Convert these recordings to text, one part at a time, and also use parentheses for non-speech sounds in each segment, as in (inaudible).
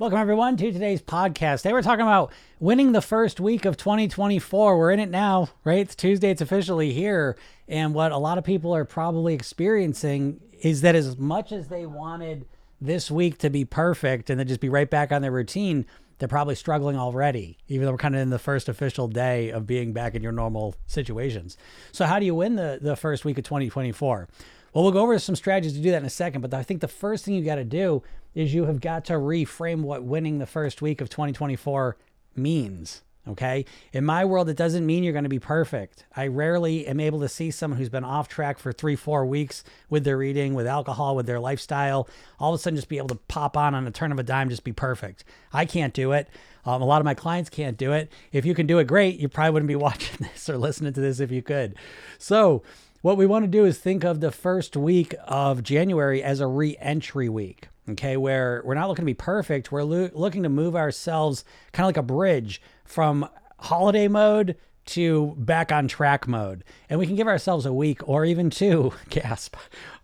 Welcome, everyone, to today's podcast. Today, we're talking about winning the first week of 2024. We're in it now, right? It's Tuesday, it's officially here. And what a lot of people are probably experiencing is that as much as they wanted this week to be perfect and then just be right back on their routine, they're probably struggling already, even though we're kind of in the first official day of being back in your normal situations. So, how do you win the, the first week of 2024? Well, we'll go over some strategies to do that in a second, but I think the first thing you got to do is you have got to reframe what winning the first week of 2024 means. Okay. In my world, it doesn't mean you're going to be perfect. I rarely am able to see someone who's been off track for three, four weeks with their eating, with alcohol, with their lifestyle, all of a sudden just be able to pop on on a turn of a dime, just be perfect. I can't do it. Um, a lot of my clients can't do it. If you can do it, great. You probably wouldn't be (laughs) watching this or listening to this if you could. So, what we want to do is think of the first week of January as a re entry week okay, where we're not looking to be perfect. We're lo- looking to move ourselves kind of like a bridge from holiday mode to back on track mode. And we can give ourselves a week or even two, (laughs) gasp,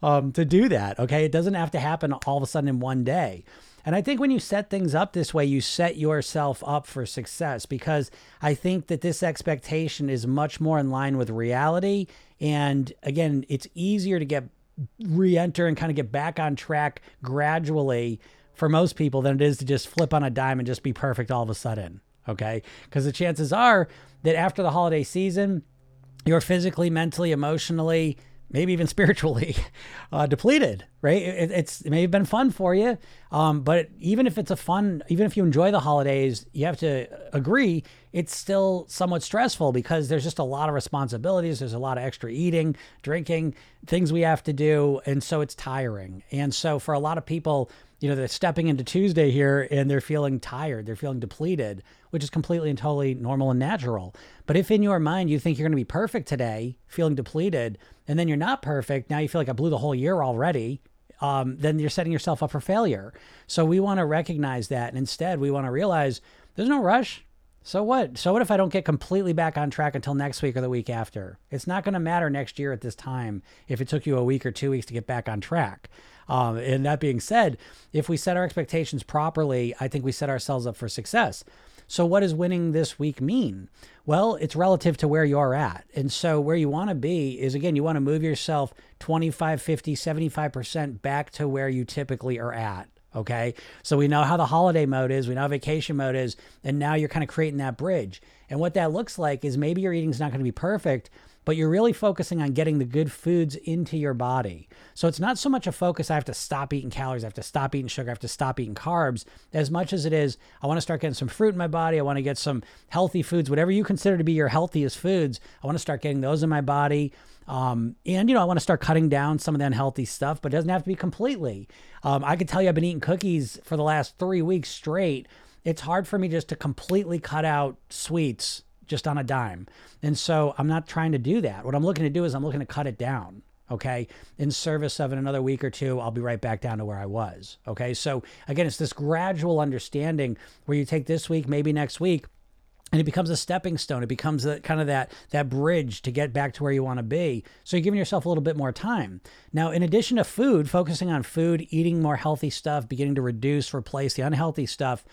um, to do that. Okay. It doesn't have to happen all of a sudden in one day. And I think when you set things up this way, you set yourself up for success because I think that this expectation is much more in line with reality. And again, it's easier to get re-enter and kind of get back on track gradually for most people than it is to just flip on a dime and just be perfect all of a sudden. Okay. Because the chances are that after the holiday season, you're physically, mentally, emotionally, maybe even (laughs) spiritually uh, depleted, right? It, it's it may have been fun for you, um, but even if it's a fun, even if you enjoy the holidays, you have to agree it's still somewhat stressful because there's just a lot of responsibilities. There's a lot of extra eating, drinking, things we have to do, and so it's tiring. And so for a lot of people, you know, they're stepping into Tuesday here and they're feeling tired, they're feeling depleted, which is completely and totally normal and natural. But if in your mind you think you're going to be perfect today, feeling depleted, and then you're not perfect, now you feel like I blew the whole year already, um, then you're setting yourself up for failure. So we want to recognize that. And instead, we want to realize there's no rush. So what? So what if I don't get completely back on track until next week or the week after? It's not going to matter next year at this time if it took you a week or two weeks to get back on track. Um, and that being said, if we set our expectations properly, I think we set ourselves up for success. So, what does winning this week mean? Well, it's relative to where you're at. And so, where you want to be is again, you want to move yourself 25, 50, 75% back to where you typically are at. Okay. So we know how the holiday mode is, we know vacation mode is, and now you're kind of creating that bridge. And what that looks like is maybe your eating's not going to be perfect, but you're really focusing on getting the good foods into your body. So it's not so much a focus, I have to stop eating calories, I have to stop eating sugar, I have to stop eating carbs, as much as it is, I want to start getting some fruit in my body, I want to get some healthy foods, whatever you consider to be your healthiest foods, I want to start getting those in my body. Um, and you know, I want to start cutting down some of the unhealthy stuff, but it doesn't have to be completely. Um, I could tell you I've been eating cookies for the last three weeks straight. It's hard for me just to completely cut out sweets just on a dime. And so I'm not trying to do that. What I'm looking to do is I'm looking to cut it down. Okay. In service of in another week or two, I'll be right back down to where I was. Okay. So again, it's this gradual understanding where you take this week, maybe next week, and it becomes a stepping stone it becomes a, kind of that that bridge to get back to where you want to be so you're giving yourself a little bit more time now in addition to food focusing on food eating more healthy stuff beginning to reduce replace the unhealthy stuff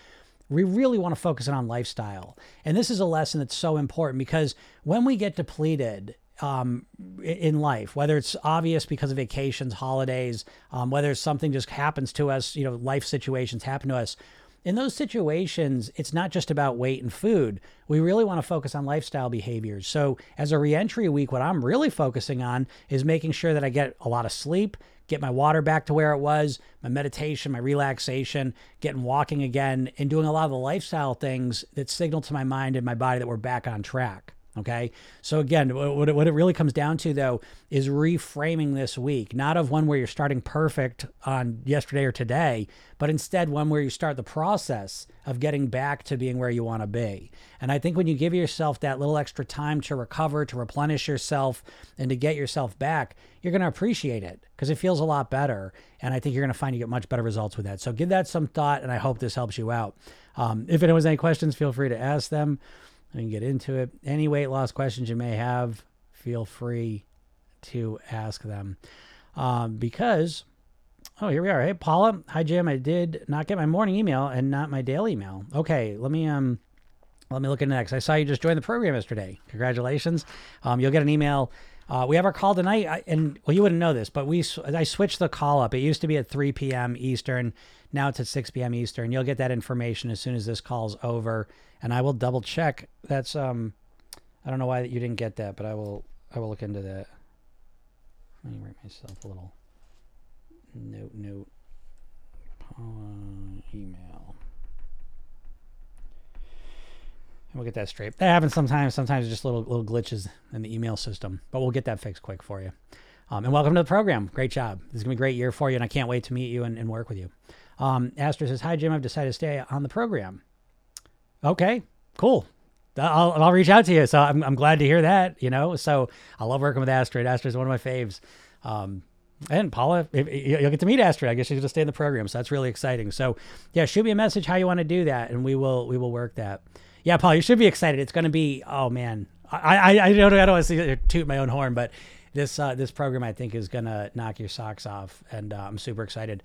we really want to focus on lifestyle and this is a lesson that's so important because when we get depleted um, in life, whether it's obvious because of vacations, holidays, um, whether something just happens to us, you know, life situations happen to us in those situations, it's not just about weight and food. We really want to focus on lifestyle behaviors. So, as a reentry week, what I'm really focusing on is making sure that I get a lot of sleep, get my water back to where it was, my meditation, my relaxation, getting walking again, and doing a lot of the lifestyle things that signal to my mind and my body that we're back on track. Okay. So again, what it, what it really comes down to though is reframing this week, not of one where you're starting perfect on yesterday or today, but instead one where you start the process of getting back to being where you want to be. And I think when you give yourself that little extra time to recover, to replenish yourself, and to get yourself back, you're going to appreciate it because it feels a lot better. And I think you're going to find you get much better results with that. So give that some thought, and I hope this helps you out. Um, if anyone has any questions, feel free to ask them. We can get into it. Any weight loss questions you may have, feel free to ask them. Um, because Oh, here we are. Hey, Paula. Hi, Jim. I did not get my morning email and not my daily email. Okay, let me um, let me look into next. I saw you just joined the program yesterday. Congratulations. Um, you'll get an email. Uh, we have our call tonight, I- and well, you wouldn't know this, but we I switched the call up. It used to be at 3 p.m. Eastern. Now it's at 6 p.m. Eastern. You'll get that information as soon as this call's over, and I will double check. That's um, I don't know why you didn't get that, but I will I will look into that. Let me write myself a little note note. Paula email. And we'll get that straight. That happens sometimes. Sometimes just little little glitches in the email system, but we'll get that fixed quick for you. Um, and welcome to the program. Great job. This is gonna be a great year for you, and I can't wait to meet you and, and work with you. Um, Astor says, "Hi Jim, I've decided to stay on the program." Okay, cool. I'll, I'll reach out to you. So I'm, I'm glad to hear that, you know. So I love working with Astrid. Astrid's one of my faves. Um, and Paula, if- you'll get to meet Astrid. I guess she's going to stay in the program. So that's really exciting. So yeah, shoot me a message how you want to do that, and we will we will work that. Yeah, Paul, you should be excited. It's going to be oh man, I I, I don't I don't want to toot my own horn, but this uh, this program I think is going to knock your socks off, and uh, I'm super excited.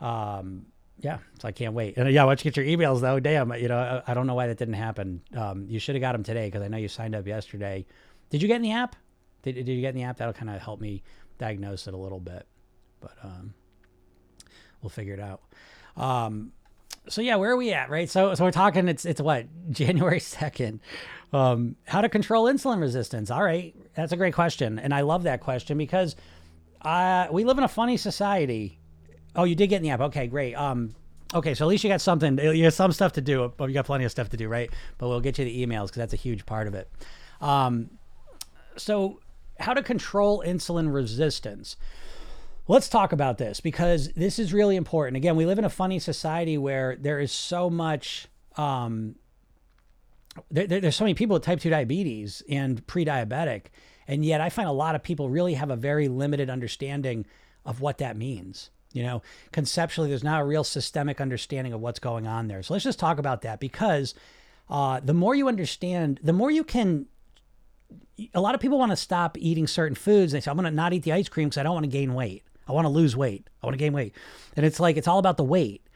Um, yeah, so I can't wait. And yeah, once you get your emails though, damn, you know, I, I don't know why that didn't happen. Um, you should have got them today because I know you signed up yesterday. Did you get in the app? Did, did you get in the app? That'll kind of help me diagnose it a little bit, but um, we'll figure it out. Um, so yeah, where are we at, right? So so we're talking. It's it's what (laughs) January second. Um, how to control insulin resistance? All right, that's a great question, and I love that question because uh, we live in a funny society. Oh, you did get in the app. Okay, great. Um, okay, so at least you got something. You have some stuff to do, but you got plenty of stuff to do, right? But we'll get you the emails because that's a huge part of it. Um, so how to control insulin resistance? Let's talk about this because this is really important. Again, we live in a funny society where there is so much. Um, there, there- there's so many people with type 2 diabetes and pre-diabetic and yet i find a lot of people really have a very limited understanding of what that means you know conceptually there's not a real systemic understanding of what's going on there so let's just talk about that because uh, the more you understand the more you can a lot of people want to stop eating certain foods. They say, I'm going to not eat the ice cream because I don't want to gain weight. I want to lose weight. I want to gain weight. And it's like, it's all about the weight.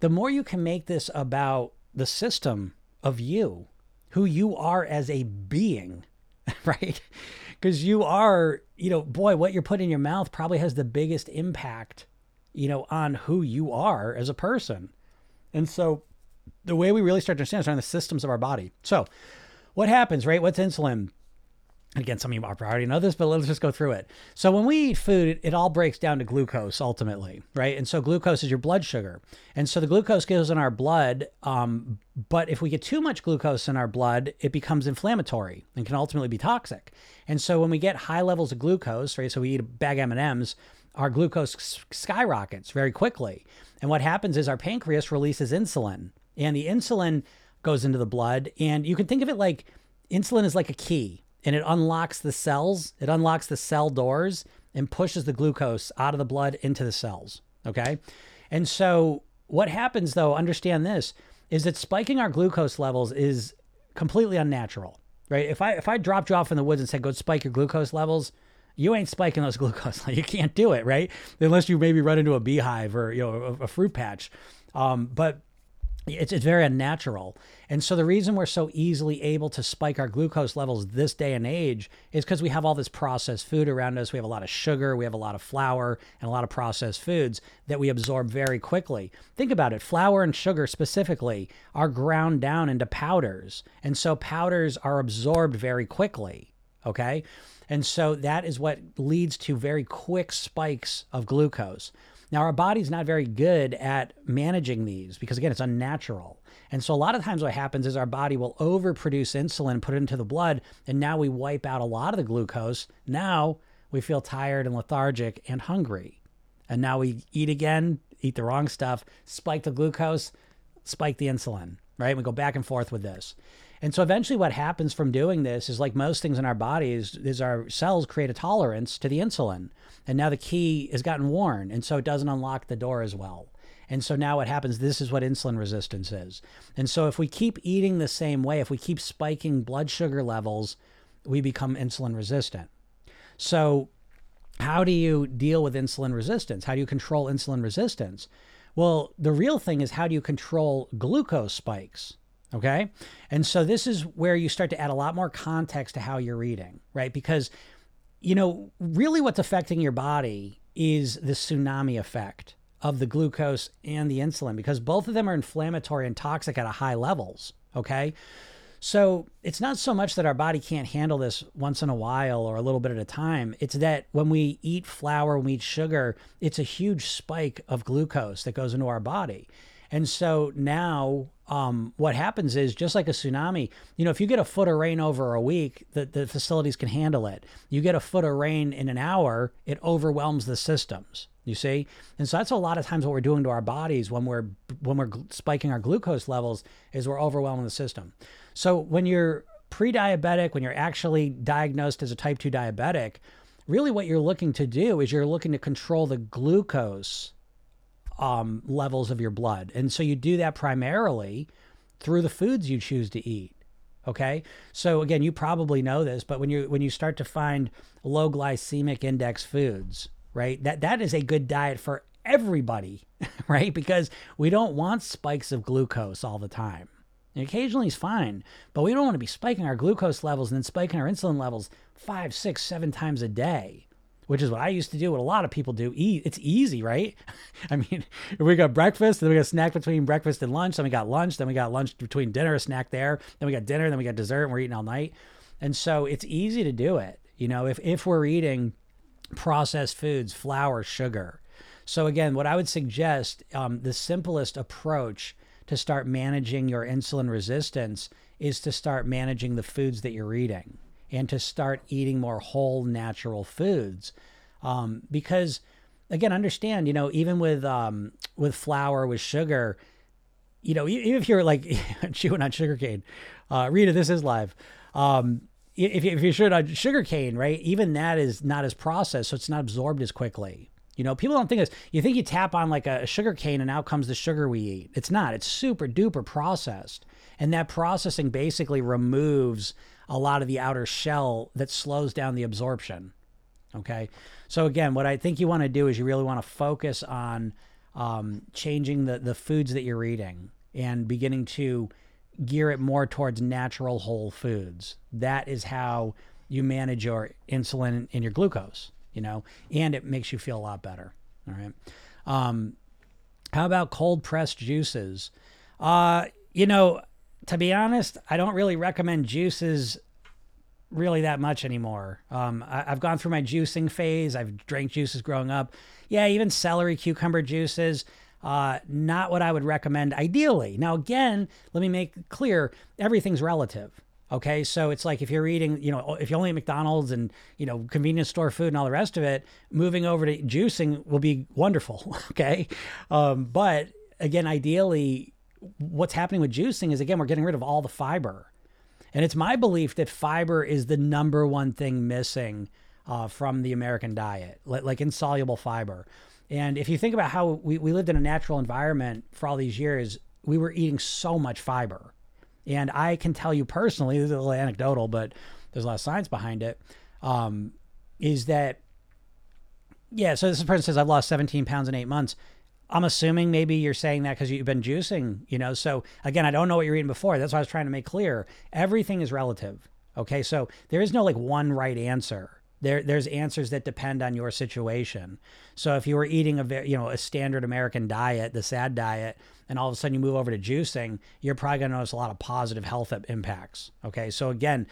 The more you can make this about the system of you, who you are as a being, (laughs) right? Because you are, you know, boy, what you're putting in your mouth probably has the biggest impact, you know, on who you are as a person. And so the way we really start to understand is around the systems of our body. So what happens, right? What's insulin? Again, some of you already know this, but let's just go through it. So when we eat food, it, all breaks down to glucose ultimately, right? And so glucose is your blood sugar. And so the glucose goes in our blood. Um, but if we get too much glucose in our blood, it becomes inflammatory and can ultimately be toxic. And so when we get high levels of glucose, right? So we eat a bag of M&Ms, our glucose skyrockets very quickly. And what happens is our pancreas releases insulin, and the insulin goes into the blood. And you can think of it like insulin is like a key and it unlocks the cells, it unlocks the cell doors and pushes the glucose out of the blood into the cells. Okay. And so what happens though, understand this, is that spiking our glucose levels is completely unnatural. Right? If I if I dropped you off in the woods and said go spike your glucose levels, you ain't spiking those (laughs) glucose. You can't do it, right? Unless you maybe run into a beehive or you know a, a fruit patch. Um, but it's, it's very unnatural. And so the reason we're so easily able to spike our glucose levels this day and age is because we have all this processed food around us. We have a lot of sugar, we have a lot of flour, and a lot of processed foods that we absorb very quickly. Think about it flour and sugar specifically are ground down into powders. And so powders are absorbed very quickly. Okay. And so that is what leads to very quick spikes of glucose. Now, our body's not very good at managing these because, again, it's unnatural. And so, a lot of times, what happens is our body will overproduce insulin, put it into the blood, and now we wipe out a lot of the glucose. Now we feel tired and lethargic and hungry. And now we eat again, eat the wrong stuff, spike the glucose, spike the insulin, right? We go back and forth with this. And so eventually what happens from doing this is like most things in our bodies is our cells create a tolerance to the insulin. And now the key has gotten worn and so it doesn't unlock the door as well. And so now what happens this is what insulin resistance is. And so if we keep eating the same way, if we keep spiking blood sugar levels, we become insulin resistant. So how do you deal with insulin resistance? How do you control insulin resistance? Well, the real thing is how do you control glucose spikes? Okay. And so this is where you start to add a lot more context to how you're eating, right? Because, you know, really what's affecting your body is the tsunami effect of the glucose and the insulin because both of them are inflammatory and toxic at a high levels. Okay. So it's not so much that our body can't handle this once in a while or a little bit at a time. It's that when we eat flour, when we eat sugar, it's a huge spike of glucose that goes into our body. And so now um, what happens is just like a tsunami, you know, if you get a foot of rain over a week, the, the facilities can handle it. You get a foot of rain in an hour, it overwhelms the systems. You see, and so that's a lot of times what we're doing to our bodies when we're when we're spiking our glucose levels is we're overwhelming the system. So when you're pre-diabetic, when you're actually diagnosed as a type two diabetic, really what you're looking to do is you're looking to control the glucose um, levels of your blood. And so you do that primarily through the foods you choose to eat. Okay. So again, you probably know this, but when you when you start to find low glycemic index foods, right? That that is a good diet for everybody, (laughs) right? Because we don't want spikes of glucose all the time. And occasionally is fine, but we don't want to be spiking our glucose levels and then spiking our insulin levels five, six, seven times a day which is what I used to do, what a lot of people do. Eat, it's easy, right? (laughs) I mean, we got breakfast, then we got snack between breakfast and lunch, then we got lunch, then we got lunch between dinner, a snack there, then we got dinner, then we got dessert, and we're eating all night. And so it's easy to do it. You know, if if we're eating processed foods, flour, sugar. So again, what I would suggest, um, the simplest approach to start managing your insulin resistance is to start managing the foods that you're eating and to start eating more whole natural foods um, because again understand you know even with um, with flour with sugar you know even if you're like (laughs) chewing on sugarcane, uh, rita this is live um, if, if you're chewing on sugar cane right even that is not as processed so it's not absorbed as quickly you know, people don't think this. You think you tap on like a sugar cane and out comes the sugar we eat. It's not. It's super duper processed. And that processing basically removes a lot of the outer shell that slows down the absorption. Okay. So, again, what I think you want to do is you really want to focus on um, changing the, the foods that you're eating and beginning to gear it more towards natural whole foods. That is how you manage your insulin and your glucose, you know, and it makes you feel a lot better. All right. Um, how about cold pressed juices? Uh, you know, to be honest, I don't really recommend juices really that much anymore. Um, I, have gone through my juicing phase. I've drank juices growing up. Yeah, even celery, cucumber juices. Uh, not what I would recommend ideally. Now, again, let me make clear everything's relative. Okay, so it's like if you're eating, you know, if you only eat McDonald's and you know convenience store food and all the rest of it, moving over to juicing will be wonderful. (laughs) Okay, um, but again, ideally, what's happening with juicing is again we're getting rid of all the fiber. And it's my belief that fiber is the number one thing missing uh, from the american diet like, like insoluble fiber. And if you think about how we, we lived in a natural environment for all these years we were eating so much fiber. And i can tell you personally this is a little anecdotal but there's a lot of science behind it. Um, is that yeah so this person says i've lost 17 pounds in eight months I'm assuming maybe you're saying that because you've been juicing, you know. So again, I don't know what you're eating before. That's why I was trying to make clear. Everything is relative. Okay, so there is no like one right answer. There, there's answers that depend on your situation. So if you were eating a you know, a standard American diet, the SAD diet, and all of a sudden you move over to juicing, you're probably going to notice a lot of positive health impacts. Okay, so again,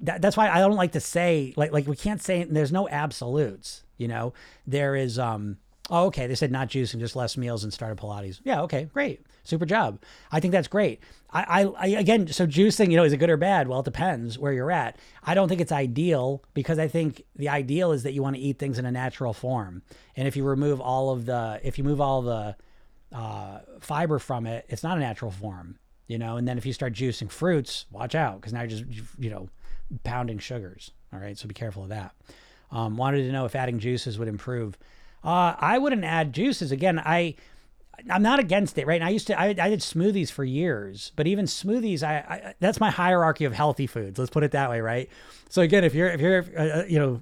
that, that's why I don't like to say like like we can't say there's no absolutes. You know, there is um Oh, okay. They said not juicing, just less meals and started Pilates. Yeah, okay, great. Super job. I think that's great. I, I, I, again, so juicing, you know, is it good or bad? Well, it depends where you're at. I don't think it's ideal because I think the ideal is that you want to eat things in a natural form. And if you remove all of the, if you move all the uh, fiber from it, it's not a natural form, you know. And then if you start juicing fruits, watch out because now you're just, you know, pounding sugars. All right, so be careful of that. Um, wanted to know if adding juices would improve. Uh, I wouldn't add juices. Again, I I'm not against it, right? And I used to I, I did smoothies for years, but even smoothies, I, I, that's my hierarchy of healthy foods. Let's put it that way, right? So again, if you're if you're uh, uh you know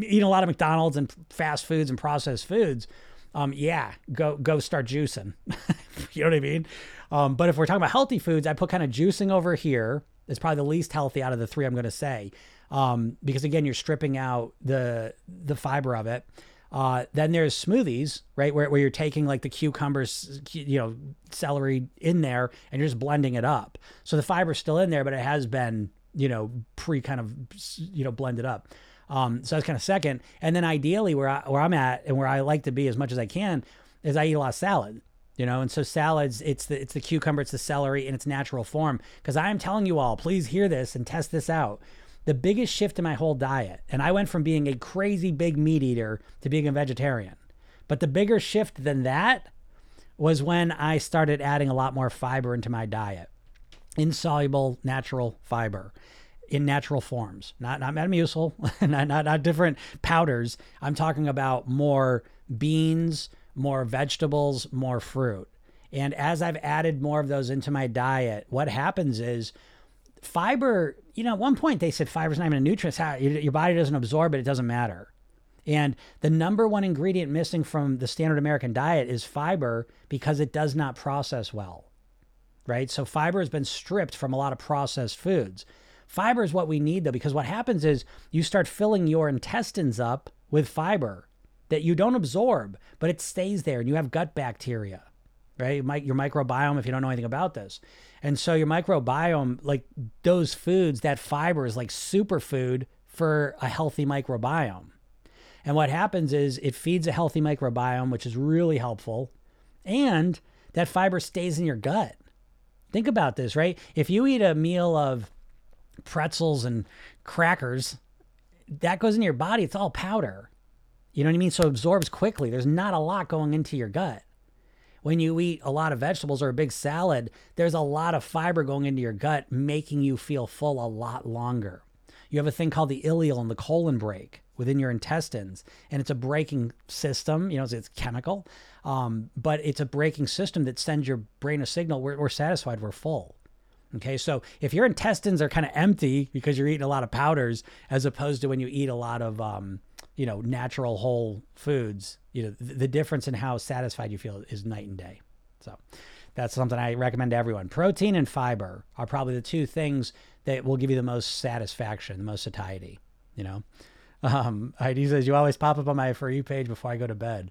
eating a lot of McDonald's and fast foods and processed foods, um, yeah, go go start juicing. (laughs) you know what I mean? Um, but if we're talking about healthy foods, I put kind of juicing over here. It's probably the least healthy out of the three I'm going to say, um, because again, you're stripping out the the fiber of it. Uh, then there's smoothies, right, where, where you're taking like the cucumbers, you know, celery in there, and you're just blending it up. So the fiber's still in there, but it has been, you know, pre kind of, you know, blended up. Um, so that's kind of second. And then ideally, where I, where I'm at and where I like to be as much as I can is I eat a lot of salad. You know, and so salads, it's the it's the cucumber, it's the celery in its natural form. Because I am telling you all, please hear this and test this out. The biggest shift in my whole diet, and I went from being a crazy big meat eater to being a vegetarian. But the bigger shift than that was when I started adding a lot more fiber into my diet, insoluble natural fiber in natural forms, not not Metamucil, (laughs) not, not not different powders. I'm talking about more beans, more vegetables, more fruit. And as I've added more of those into my diet, what happens is fiber, you know, at one point they said fiber is not even a nutrient. How, Your body doesn't absorb it, it doesn't matter. And the number one ingredient missing from the standard American diet is fiber because it does not process well, right? So fiber has been stripped from a lot of processed foods. Fiber is what we need though, because what happens is you start filling your intestines up with fiber that you don't absorb, but it stays there and you have gut bacteria, right? Your microbiome, if you don't know anything about this. And so your microbiome, like those foods, that fiber is like superfood for a healthy microbiome. And what happens is it feeds a healthy microbiome, which is really helpful. And that fiber stays in your gut. Think about this, right? If you eat a meal of pretzels and crackers, that goes in your body. It's all powder. You know what I mean? So it absorbs quickly. There's not a lot going into your gut. When you eat a lot of vegetables or a big salad, there's a lot of fiber going into your gut, making you feel full a lot longer. You have a thing called the ileal and the colon brake within your intestines, and it's a braking system. You know, it's, it's chemical, um, but it's a braking system that sends your brain a signal: we're, we're satisfied, we're full. Okay, so if your intestines are kind of empty because you're eating a lot of powders, as opposed to when you eat a lot of, um, you know, natural whole foods, you know, th- the difference in how satisfied you feel is night and day. So that's something I recommend to everyone. Protein and fiber are probably the two things that will give you the most satisfaction, the most satiety. You know, (laughs) um, Heidi says you always pop up on my for you page before I go to bed.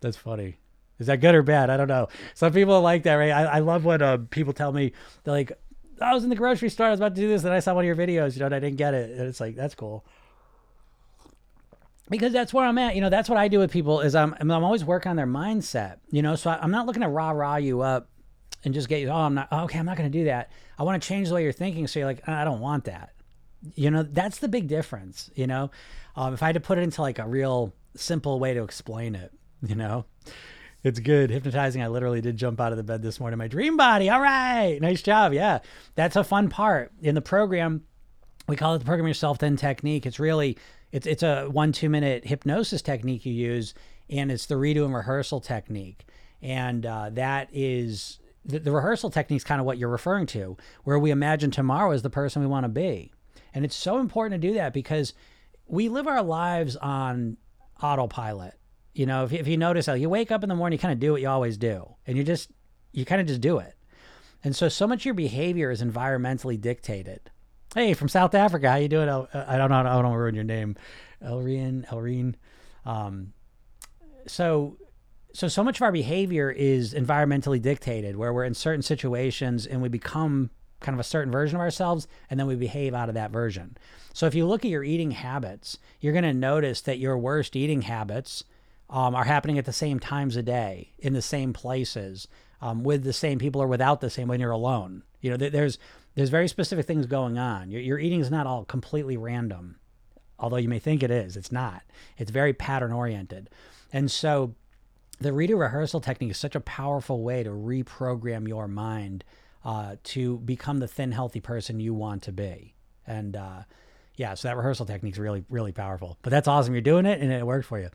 That's funny. Is that good or bad? I don't know. Some people like that, right? I, I love when uh, people tell me they're like, I was in the grocery store. I was about to do this, and I saw one of your videos. You know, and I didn't get it. And it's like that's cool because that's where I'm at. You know, that's what I do with people is I'm I'm always working on their mindset. You know, so I, am not looking to rah rah you up and just get you. Oh, I'm not okay. I'm not going to do that. I want to change the way you're thinking. So you're like, I don't want that. You know, that's the big difference. You know, um, if I had to put it into like a real simple way to explain it, you know. It's good. Hypnotizing. I literally did jump out of the bed this morning. My dream body. All right. Nice job. Yeah. That's a fun part. In the program, we call it the program yourself then technique. It's really it's it's a one, two minute hypnosis technique you use, and it's the redo and rehearsal technique. And uh, that is the, the rehearsal technique is kind of what you're referring to, where we imagine tomorrow as the person we want to be. And it's so important to do that because we live our lives on autopilot you know, if, if you notice how you wake up in the morning, you kind of do what you always do, and you just you kind of just do it. And so, so much of your behavior is environmentally dictated. Hey, from South Africa, how you doing? Uh, I don't know. I don't ruin your name, Elreen. Elreen. Um, so, so so much of our behavior is environmentally dictated, where we're in certain situations and we become kind of a certain version of ourselves, and then we behave out of that version. So, if you look at your eating habits, you're going to notice that your worst eating habits um, are happening at the same times a day in the same places um, with the same people or without the same when you're alone. You know, there's there's very specific things going on. Your, your eating is not all completely random, although you may think it is. It's not. It's very pattern oriented, and so the redo rehearsal technique is such a powerful way to reprogram your mind uh, to become the thin, healthy person you want to be. And uh, yeah, so that rehearsal technique is really, really powerful. But that's awesome. You're doing it and it worked for you.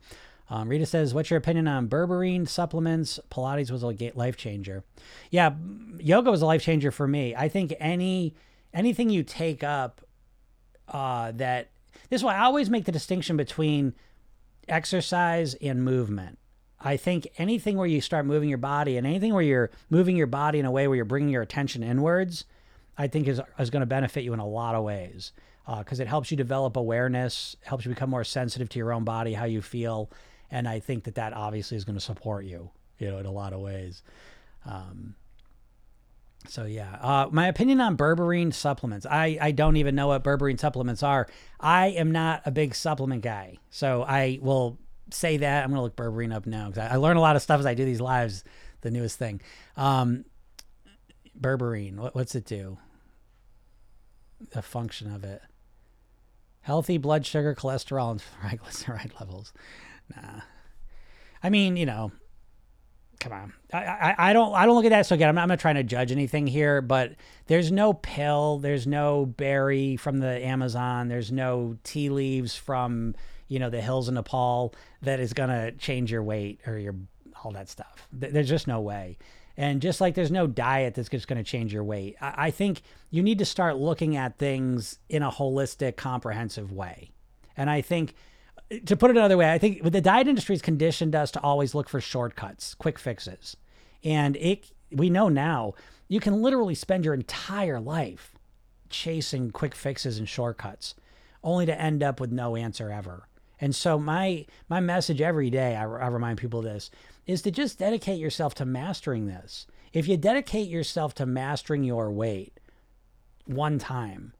Um, Rita says, "What's your opinion on berberine supplements? Pilates was a life changer. Yeah, yoga was a life changer for me. I think any anything you take up uh, that this is why I always make the distinction between exercise and movement. I think anything where you start moving your body and anything where you're moving your body in a way where you're bringing your attention inwards, I think is, is going to benefit you in a lot of ways because uh, it helps you develop awareness, helps you become more sensitive to your own body, how you feel. And I think that that obviously is going to support you, you know, in a lot of ways. Um, so yeah, uh, my opinion on berberine supplements. I, I don't even know what berberine supplements are. I am not a big supplement guy, so I will say that. I'm gonna look berberine up now because I, I, learn a lot of stuff as I do these lives. The newest thing, um, berberine. What, what's it do? The function of it. Healthy blood sugar, cholesterol, and (laughs) triglyceride levels. Nah. I mean, you know, come on. I, I, I don't I don't look at that. So again, I'm not, I'm not trying to judge anything here, but there's no pill, there's no berry from the Amazon, there's no tea leaves from you know the hills of Nepal that is gonna change your weight or your all that stuff. There's just no way. And just like there's no diet that's just going to change your weight, I, I think you need to start looking at things in a holistic, comprehensive way. And I think to put it another way, I think the diet industry has conditioned us to always look for shortcuts, quick fixes. And it we know now you can literally spend your entire life chasing quick fixes and shortcuts only to end up with no answer ever. And so my my message every day, I, I remind people this, is to just dedicate yourself to mastering this. If you dedicate yourself to mastering your weight one time,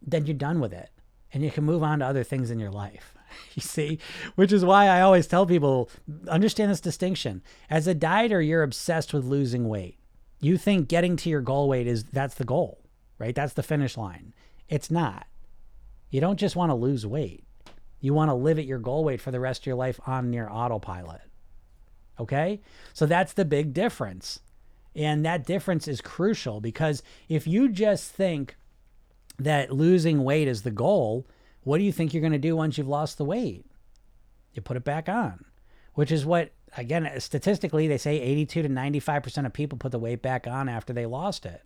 then you're done with it and you can move on to other things in your life. (laughs) you see, which is why I always tell people understand this distinction. As a dieter, you're obsessed with losing weight. You think getting to your goal weight is that's the goal, right? That's the finish line. It's not. You don't just want to lose weight. You want to live at your goal weight for the rest of your life on near autopilot. Okay? So that's the big difference. And that difference is crucial because if you just think that losing weight is the goal, what do you think you're going to do once you've lost the weight? You put it back on, which is what, again, statistically, they say 82 to 95% of people put the weight back on after they lost it.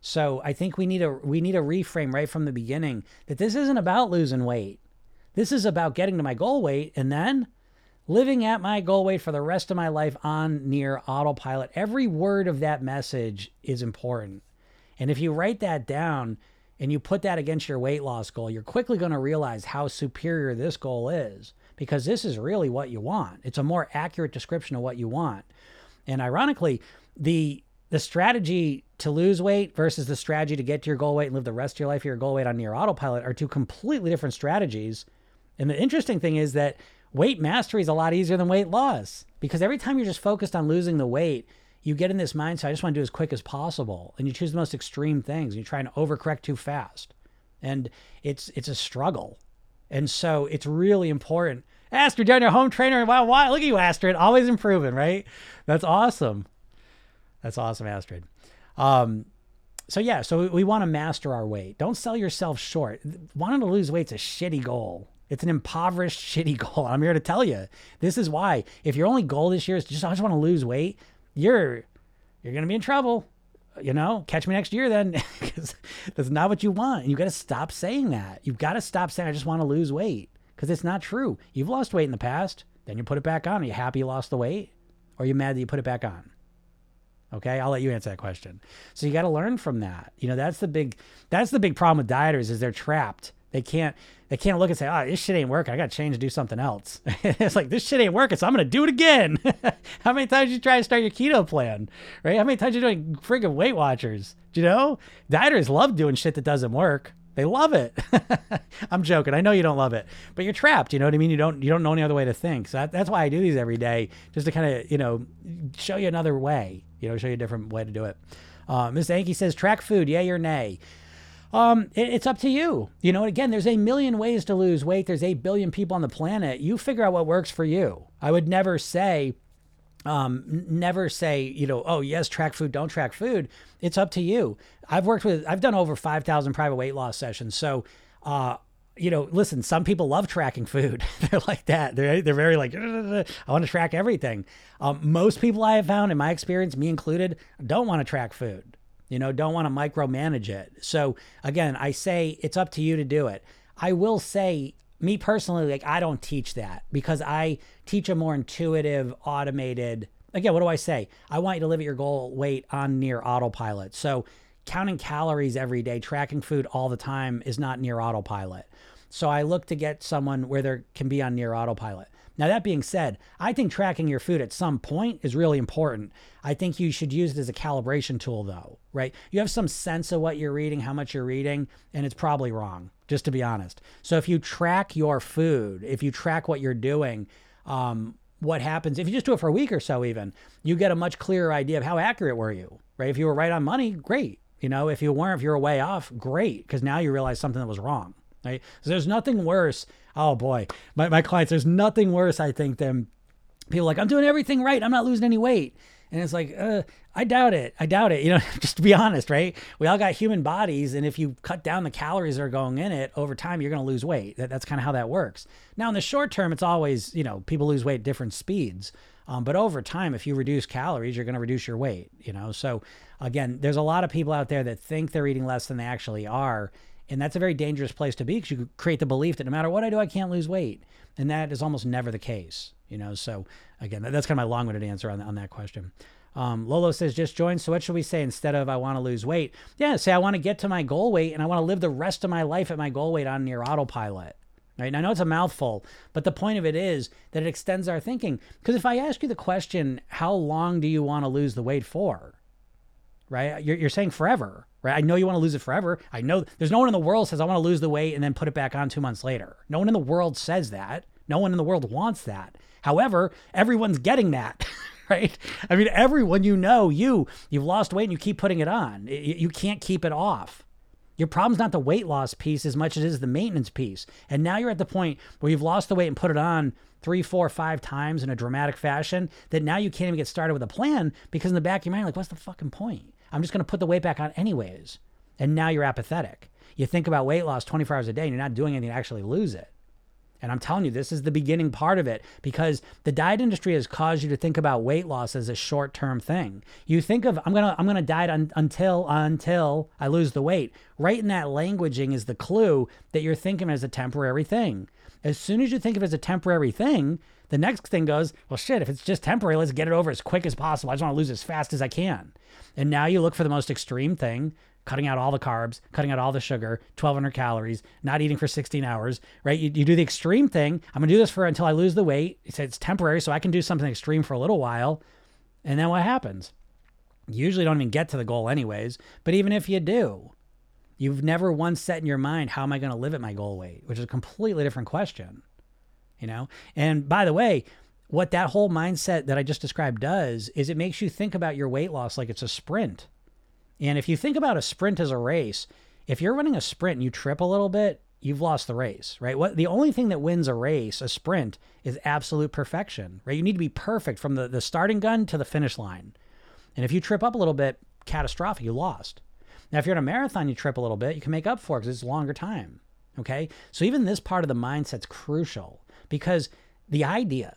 So I think we need a we need a reframe right from the beginning that this isn't about losing weight. This is about getting to my goal weight and then living at my goal weight for the rest of my life on near autopilot. Every word of that message is important. And if you write that down, and you put that against your weight loss goal, you're quickly going to realize how superior this goal is because this is really what you want. It's a more accurate description of what you want. And ironically, the the strategy to lose weight versus the strategy to get to your goal weight and live the rest of your life your goal weight on near autopilot are two completely different strategies. And the interesting thing is that weight mastery is a lot easier than weight loss because every time you're just focused on losing the weight, you get in this mindset, I just want to do as quick as possible. And you choose the most extreme things. And you're trying to overcorrect too fast. And it's it's a struggle. And so it's really important. Astrid, you're your home trainer. Wow, wow, look at you, Astrid. Always improving, right? That's awesome. That's awesome, Astrid. Um, so yeah, so we, we want to master our weight. Don't sell yourself short. Wanting to lose weight's a shitty goal. It's an impoverished, (laughs) shitty goal. I'm here to tell you. This is why. If your only goal this year is just I just want to lose weight, you're you're gonna be in trouble. You know, catch me next year then, (laughs) because that's not what you want. You got to stop saying that. You've got to stop saying I just want to lose weight because it's not true. You've lost weight in the past, then you put it back on. Are you happy you lost the weight, or are you mad that you put it back on? Okay, I'll let you answer that question. So you got to learn from that. You know, that's the big that's the big problem with dieters is they're trapped. They can't they can't look and say, "Oh, this shit ain't working. I got to change and do something else." (laughs) it's like this shit ain't working, so I'm gonna do it again. (laughs) How many times you try to start your keto plan, right? How many times you doing friggin' Weight Watchers? Do you know dieters love doing shit that doesn't work. They love it. (laughs) I'm joking. I know you don't love it, but you're trapped. You know what I mean? You don't you don't know any other way to think. So that, that's why I do these every day, just to kind of you know show you another way. You know, show you a different way to do it. Uh, Miss Anki says, track food, yay or nay? Um, it, it's up to you. You know, again, there's a million ways to lose weight. There's 8 billion people on the planet. You figure out what works for you. I would never say, um, never say, you know, oh, yes, track food, don't track food. It's up to you. I've worked with, I've done over 5,000 private weight loss sessions. So, uh, you know, listen, some people love tracking food. (laughs) they're like that. They're, they're very like, I want to track everything. Um, most people I have found, in my experience, me included, don't want to track food you know, don't want to micromanage it. So again, I say it's up to you to do it. I will say, me personally, like I don't teach that because I teach a more intuitive, automated. Again, what do I say? I want you to live at your goal weight on near autopilot. So counting calories every day, tracking food all the time is not near autopilot. So I look to get someone where there can be on near autopilot. Now, that being said, I think tracking your food at some point is really important. I think you should use it as a calibration tool, though, right? You have some sense of what you're eating, how much you're eating, and it's probably wrong, just to be honest. So if you track your food, if you track what you're doing, um, what happens if you just do it for a week or so, even you get a much clearer idea of how accurate were you, right? If you were right on money, great. You know, if you weren't, if you were way off, great, because now you realize something that was wrong. Right? So there's nothing worse. Oh boy, my, my clients, there's nothing worse, I think, than people like, I'm doing everything right. I'm not losing any weight. And it's like, uh, I doubt it. I doubt it. You know, (laughs) just to be honest, right? We all got human bodies. And if you cut down the calories that are going in it over time, you're going to lose weight. That, that's kind of how that works. Now, in the short term, it's always, you know, people lose weight at different speeds. Um, but over time, if you reduce calories, you're going to reduce your weight, you know? So again, there's a lot of people out there that think they're eating less than they actually are. And that's a very dangerous place to be because you create the belief that no matter what I do, I can't lose weight. And that is almost never the case, you know? So again, that's kind of my long winded answer on, on that question. Um, Lolo says, just join. So what should we say instead of I want to lose weight? Yeah, say I want to get to my goal weight and I want to live the rest of my life at my goal weight on near autopilot. Right? And I know it's a mouthful, but the point of it is that it extends our thinking. Because if I ask you the question, how long do you want to lose the weight for? Right? You're, you're saying forever right? I know you want to lose it forever. I know there's no one in the world says I want to lose the weight and then put it back on two months later. No one in the world says that. No one in the world wants that. However, everyone's getting that, (laughs) right? I mean, everyone you know, you you've lost weight and you keep putting it on. You can't keep it off. Your problem's not the weight loss piece as much as it is the maintenance piece. And now you're at the point where you've lost the weight and put it on three, four, five times in a dramatic fashion that now you can't even get started with a plan because in the back of your mind, like, what's the fucking point? I'm just going to put the weight back on anyways. And now you're apathetic. You think about weight loss 24 hours a day and you're not doing anything to actually lose it. And I'm telling you, this is the beginning part of it because the diet industry has caused you to think about weight loss as a short-term thing. You think of I'm gonna I'm gonna diet un, until until I lose the weight. Right in that languaging is the clue that you're thinking as a temporary thing. As soon as you think of it as a temporary thing, the next thing goes, well, shit, if it's just temporary, let's get it over as quick as possible. I just want to lose as fast as I can. And now you look for the most extreme thing, cutting out all the carbs, cutting out all the sugar, 1200 calories, not eating for 16 hours, right? You, you do the extreme thing. I'm going to do this for until I lose the weight. It's, it's temporary, so I can do something extreme for a little while. And then what happens? You usually don't even get to the goal, anyways. But even if you do, you've never once set in your mind, how am I going to live at my goal weight? Which is a completely different question you know? And by the way, what that whole mindset that I just described does is it makes you think about your weight loss like it's a sprint. And if you think about a sprint as a race, if you're running a sprint and you trip a little bit, you've lost the race, right? What the only thing that wins a race, a sprint, is absolute perfection, right? You need to be perfect from the, the starting gun to the finish line. And if you trip up a little bit, catastrophic, you lost. Now, if you're in a marathon, you trip a little bit, you can make up for it because it's longer time. Okay. So even this part of the mindset's crucial because the idea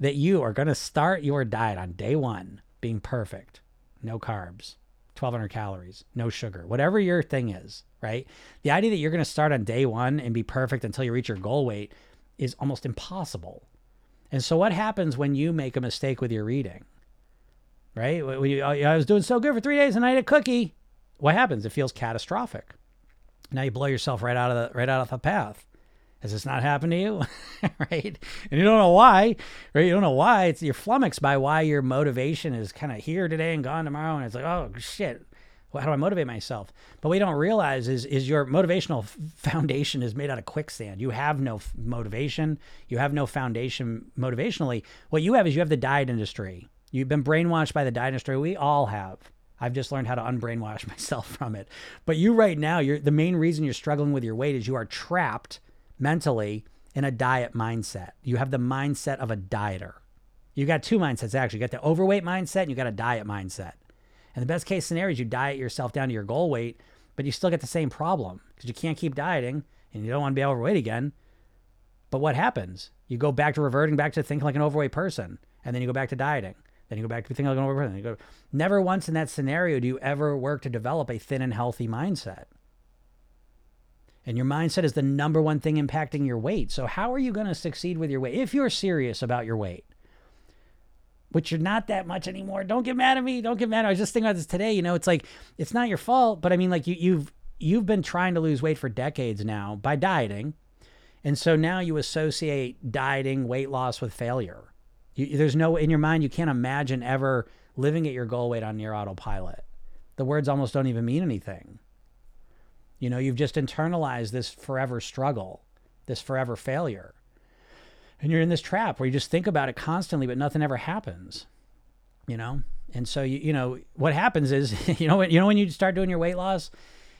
that you are going to start your diet on day one being perfect, no carbs, 1200 calories, no sugar, whatever your thing is, right? The idea that you're going to start on day one and be perfect until you reach your goal weight is almost impossible. And so, what happens when you make a mistake with your eating? Right? When you, oh, I was doing so good for three days and I ate a cookie. What happens? It feels catastrophic. Now you blow yourself right out of the right out of the path. Has this not happened to you? (laughs) right? And you don't know why, right? You don't know why. It's you're flummoxed by why your motivation is kind of here today and gone tomorrow. And it's like, oh shit, well, how do I motivate myself? But you don't realize is is your motivational foundation is made out of quicksand. You have no motivation. You have no foundation motivationally. What you have is you have the diet industry. You've been brainwashed by the diet industry. We all have. I've just learned how to unbrainwash (laughs) myself from it. But you right now, you're the main reason you're struggling with your weight is you are trapped mentally in a diet mindset. You have the mindset of a dieter. You got two mindsets actually. You got the overweight mindset and you got a diet mindset. And the best case scenario is you diet yourself down to your goal weight, but you still get the same problem because you can't keep dieting and you don't want to be overweight again. But what happens? You go back to reverting back to thinking like an overweight person, and then you go back to dieting. Then you go back to thinking like an overweight person. You go, never once in that scenario do you ever work to develop a thin and healthy mindset. And your mindset is the number one thing impacting your weight. So, how are you going to succeed with your weight if you're serious about your weight? Which you're not that much anymore. Don't get mad at me. Don't get mad. I was just thinking about this today. You know, it's like it's not your fault, but I mean, like you, you've you've been trying to lose weight for decades now by dieting, and so now you associate dieting, weight loss with failure. You, there's no in your mind you can't imagine ever living at your goal weight on near autopilot. The words almost don't even mean anything. You know, you've just internalized this forever struggle, this forever failure. And you're in this trap where you just think about it constantly, but nothing ever happens. You know? And so you you know, what happens is, (laughs) you know, you know when you start doing your weight loss,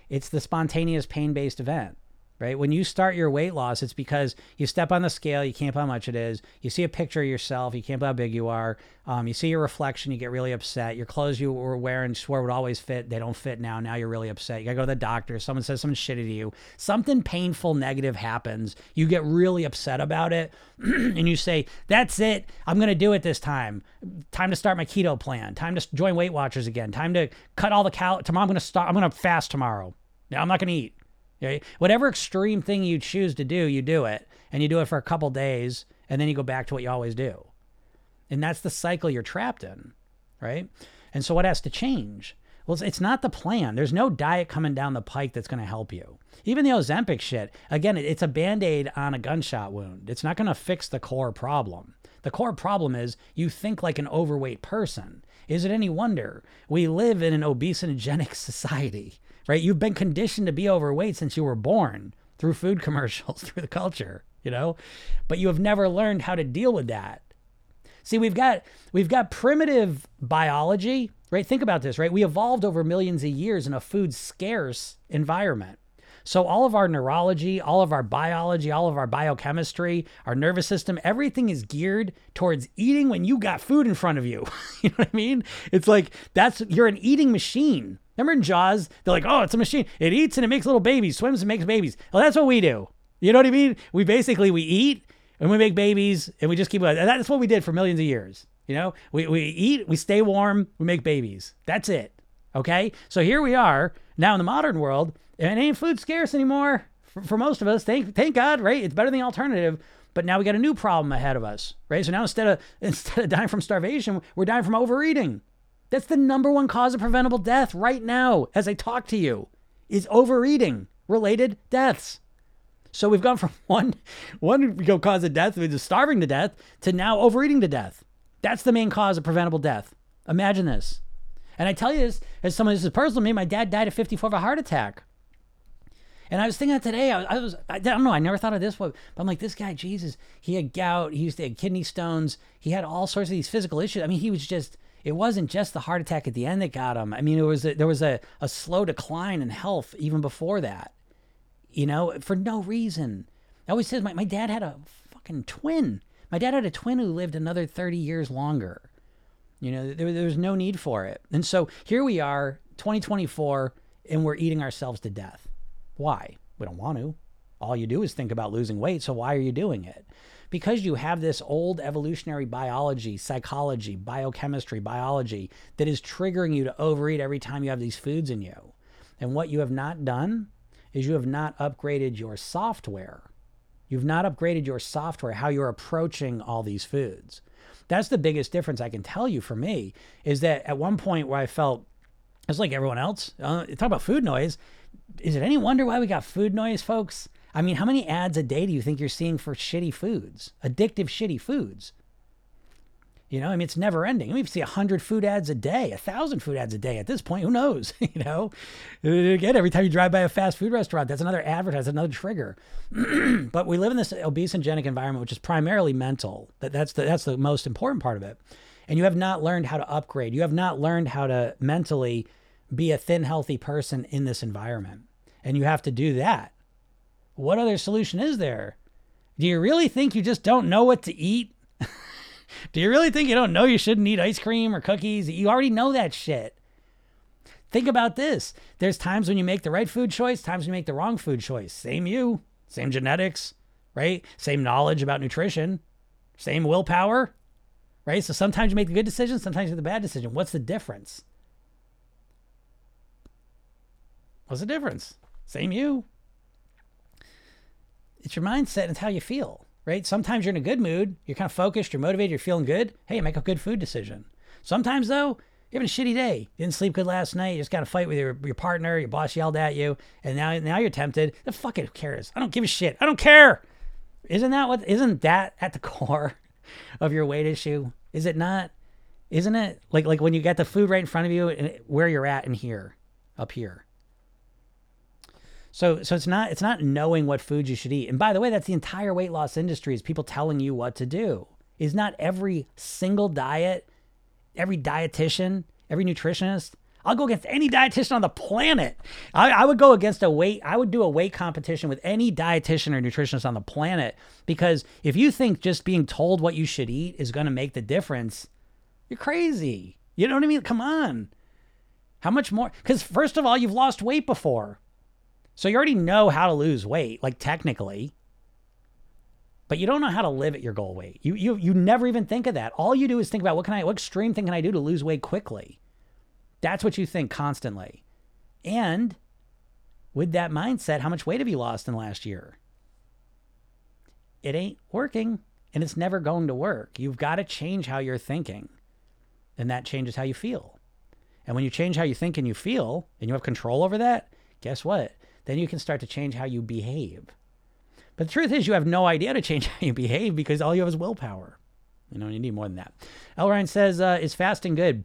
it's the spontaneous pain-based event right? When you start your weight loss, it's because you step on the scale, you can't how much it is. You see a picture of yourself, you can't how big you are. Um, you see your reflection, you get really upset. Your clothes you were wearing swore would always fit, they don't fit now. Now you're really upset. You gotta go to the doctor. Someone says something shitty to you. Something painful, negative happens. You get really upset about it, (clears throat) and you say, "That's it. I'm gonna do it this time. Time to start my keto plan. Time to join Weight Watchers again. Time to cut all the cal. Tomorrow I'm gonna start. I'm gonna fast tomorrow. Now I'm not gonna eat." Okay? Whatever extreme thing you choose to do, you do it, and you do it for a couple days, and then you go back to what you always do. And that's the cycle you're trapped in, right? And so what has to change? Well, it's not the plan. There's no diet coming down the pike that's going to help you. Even the Ozempic shit, again, it's a band aid on a gunshot wound. It's not going to fix the core problem. The core problem is you think like an overweight person. Is it any wonder we live in an obesogenic (laughs) society? Right? You've been conditioned to be overweight since you were born through food (laughs) commercials, through the culture, you know, but you have never learned how to deal with that. See, we've got we've got primitive biology, right? Think about this, right? We evolved over millions of years in a food scarce environment. So all of our neurology, all of our biology, all of our biochemistry, our nervous system, everything is geared towards eating when you got food in front of you. (laughs) you know what I mean? It's like that's you're an eating machine. Remember in Jaws, they're like, "Oh, it's a machine. It eats and it makes little babies, swims and makes babies." Well, that's what we do. You know what I mean? We basically we eat and we make babies and we just keep that's what we did for millions of years. You know, we, we eat, we stay warm, we make babies. That's it. Okay. So here we are now in the modern world and it ain't food scarce anymore for, for most of us. Thank thank God, right? It's better than the alternative. But now we got a new problem ahead of us, right? So now instead of (laughs) instead of dying from starvation, we're dying from overeating. That's the number one cause of preventable death right now, as I talk to you, is overeating related deaths. So we've gone from (laughs) one one cause of death, which is starving to death, to now overeating to death. That's the main cause of preventable death. Imagine this. And I tell you this as someone this is personal to me. My dad died at 54 of a heart attack. And I was thinking today, I I, was, I don't know, I never thought of this, but I'm like, this guy, Jesus, he had gout, he used to have kidney stones, he had all sorts of these physical issues. I mean, he was just, it wasn't just the heart attack at the end that got him. I mean, it was a, there was a, a slow decline in health even before that, you know, for no reason. I always says my, my dad had a fucking twin. My dad had a twin who lived another 30 years longer. You know, there, there was no need for it. And so here we are, 2024, and we're eating ourselves to death. Why? We don't want to. All you do is think about losing weight, so why are you doing it? Because you have this old evolutionary biology, psychology, biochemistry, biology that is triggering you to overeat every time you have these foods in you. And what you have not done is you have not upgraded your software. You've not upgraded your software, how you're approaching all these foods. That's the biggest difference I can tell you for me is that at one point where I felt it's like everyone else, uh, talk about food noise is it any wonder why we got food noise, folks? I mean, how many ads a day do you think you're seeing for shitty foods, addictive, shitty foods? You know, I mean, it's never ending. I mean, we see a hundred food ads a day, a thousand food ads a day at this point. Who knows? (laughs) you know, again, every time you drive by a fast food restaurant, that's another advertise, another trigger. (clears throat) but we live in this obesogenic environment, which is primarily mental. That that's the that's the most important part of it. And you have not learned how to upgrade. You have not learned how to mentally be a thin, healthy person in this environment. And you have to do that. What other solution is there? Do you really think you just don't know what to eat? (laughs) do you really think you don't know you shouldn't eat ice cream or cookies? You already know that shit. Think about this. There's times when you make the right food choice, times when you make the wrong food choice. Same you, same genetics, right? Same knowledge about nutrition, same willpower, right? So sometimes you make the good decision, sometimes you make the bad decision. What's the difference? What's the difference? Same you. It's your mindset and it's how you feel, right? Sometimes you're in a good mood, you're kind of focused, you're motivated, you're feeling good. Hey, make a good food decision. Sometimes though, you're having a shitty day. You didn't sleep good last night. You just got a fight with your, your partner. Your boss yelled at you, and now now you're tempted. The fuck it, who cares? I don't give a shit. I don't care. Isn't that what? Isn't that at the (laughs) core of your weight issue? Is it not? Isn't it like like when you get the food right in front of you and where you're at in here, up here? So so it's not it's not knowing what foods you should eat. And by the way, that's the entire weight loss industry is people telling you what to do. Is not every single diet, every dietitian, every nutritionist. I'll go against any dietitian on the planet. I, I would go against a weight. I would do a weight competition with any dietitian or nutritionist on the planet because if you think just being told what you should eat is going to make the difference, you're crazy. You know what I mean? Come on. How much more? Because, first of all, you've lost weight before. So you already know how to lose weight, like technically. But you don't know how to live at your goal weight. You, you, you never even think of that. All you do is think about what can I, what extreme thing can I do to lose weight quickly? That's what you think constantly. And with that mindset, how much weight have you lost in last year? It ain't working and it's never going to work. You've got to change how you're thinking and that changes how you feel. And when you change how you think and you feel, and you have control over that, guess what? Then you can start to change how you behave. But the truth is, you have no idea to change (laughs) how you behave because all you have is willpower. You know, you need more than that. Ryan says, uh, Is fasting good?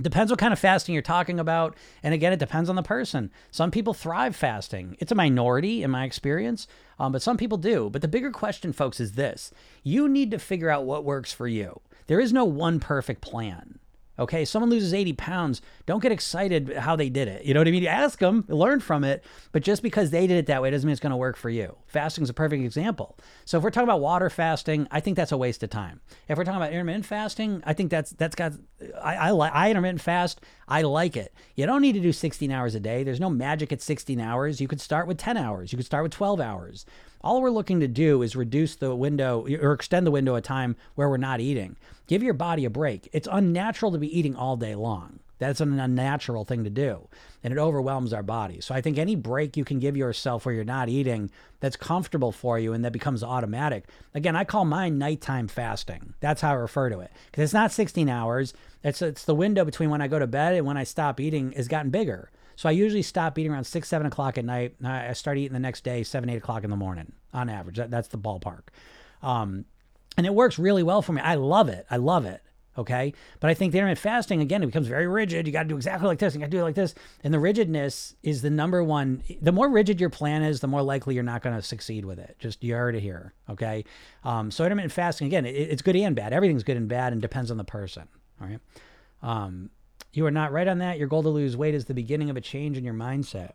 Depends what kind of fasting you're talking about. And again, it depends on the person. Some people thrive fasting. It's a minority in my experience, um, but some people do. But the bigger question, folks, is this you need to figure out what works for you. There is no one perfect plan. Okay, someone loses 80 pounds, don't get excited how they did it. You know what I mean? Ask them, learn from it, but just because they did it that way doesn't mean it's going to work for you. Fasting is a perfect example. So if we're talking about water fasting, I think that's a waste of time. If we're talking about intermittent fasting, I think that's that's got I I I intermittent fast. I like it. You don't need to do 16 hours a day. There's no magic at 16 hours. You could start with 10 hours. You could start with 12 hours. All we're looking to do is reduce the window or extend the window of time where we're not eating. Give your body a break. It's unnatural to be eating all day long. That's an unnatural thing to do, and it overwhelms our body. So I think any break you can give yourself where you're not eating that's comfortable for you and that becomes automatic. Again, I call mine nighttime fasting. That's how I refer to it because it's not 16 hours. It's it's the window between when I go to bed and when I stop eating has gotten bigger. So I usually stop eating around six, seven o'clock at night. I start eating the next day, seven, eight o'clock in the morning on average. That, that's the ballpark. Um, and it works really well for me. I love it. I love it. Okay. But I think the intermittent fasting, again, it becomes very rigid. You got to do exactly like this. You got to do it like this. And the rigidness is the number one. The more rigid your plan is, the more likely you're not going to succeed with it. Just you heard it here. Okay. Um, so intermittent fasting, again, it, it's good and bad. Everything's good and bad and depends on the person. All right. Um, you are not right on that. Your goal to lose weight is the beginning of a change in your mindset.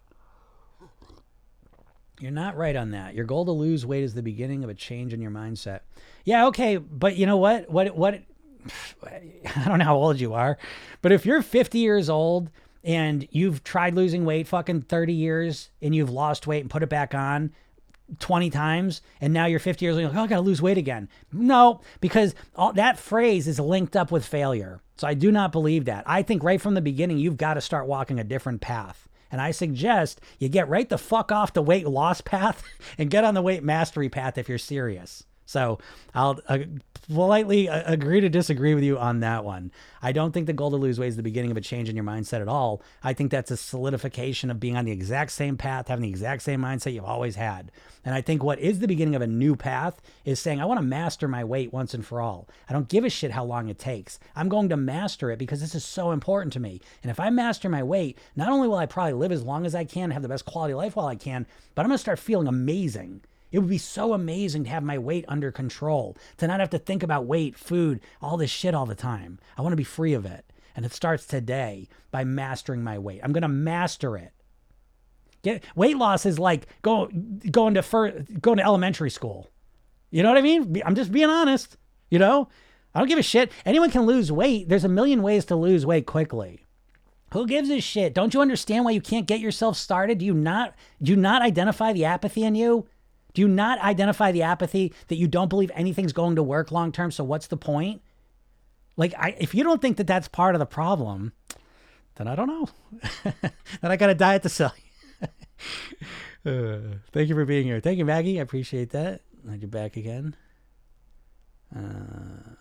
You're not right on that. Your goal to lose weight is the beginning of a change in your mindset. Yeah, okay, but you know what? What what (sighs) I don't know how old you are, but if you're 50 years old and you've tried losing weight fucking 30 years and you've lost weight and put it back on 20 times and now you're 50 years old, like, oh, I got to lose weight again. No, because all, that phrase is linked up with failure. So I do not believe that. I think right from the beginning, you've got to start walking a different path. And I suggest you get right the fuck off the weight loss (laughs) path and get on the weight mastery path if you're serious. So I'll uh, politely uh, agree to disagree with you on that one. I don't think the goal to lose weight is the beginning of a change in your mindset at all. I think that's a solidification of being on the exact same path, having the exact same mindset you've always had. And I think what is the beginning of a new path is saying, I want to master my weight once and for all. I don't give a shit how long it takes. I'm going to master it because this is so important to me. And if I master my weight, not only will I probably live as long as I can, have the best quality life while I can, but I'm going to start feeling amazing. It would be so amazing to have my weight under control, to not have to think about weight, food, all this shit all the time. I want to be free of it. And it starts today by mastering my weight. I'm going to master it. Get weight loss is like go going to first, going to elementary school. You know what I mean? I'm just being honest. You know, I don't give a shit. Anyone can lose weight. There's a million ways to lose weight quickly. Who gives a shit? Don't you understand why you can't get yourself started? Do you not do you not identify the apathy in you? Do you not identify the apathy that you don't believe anything's going to work long term? So what's the point? Like, I, if you don't think that that's part of the problem, then I don't know. (laughs) then I got a diet to sell you. (laughs) Uh, thank you for being here. Thank you, Maggie. I appreciate that. You're back again. Uh,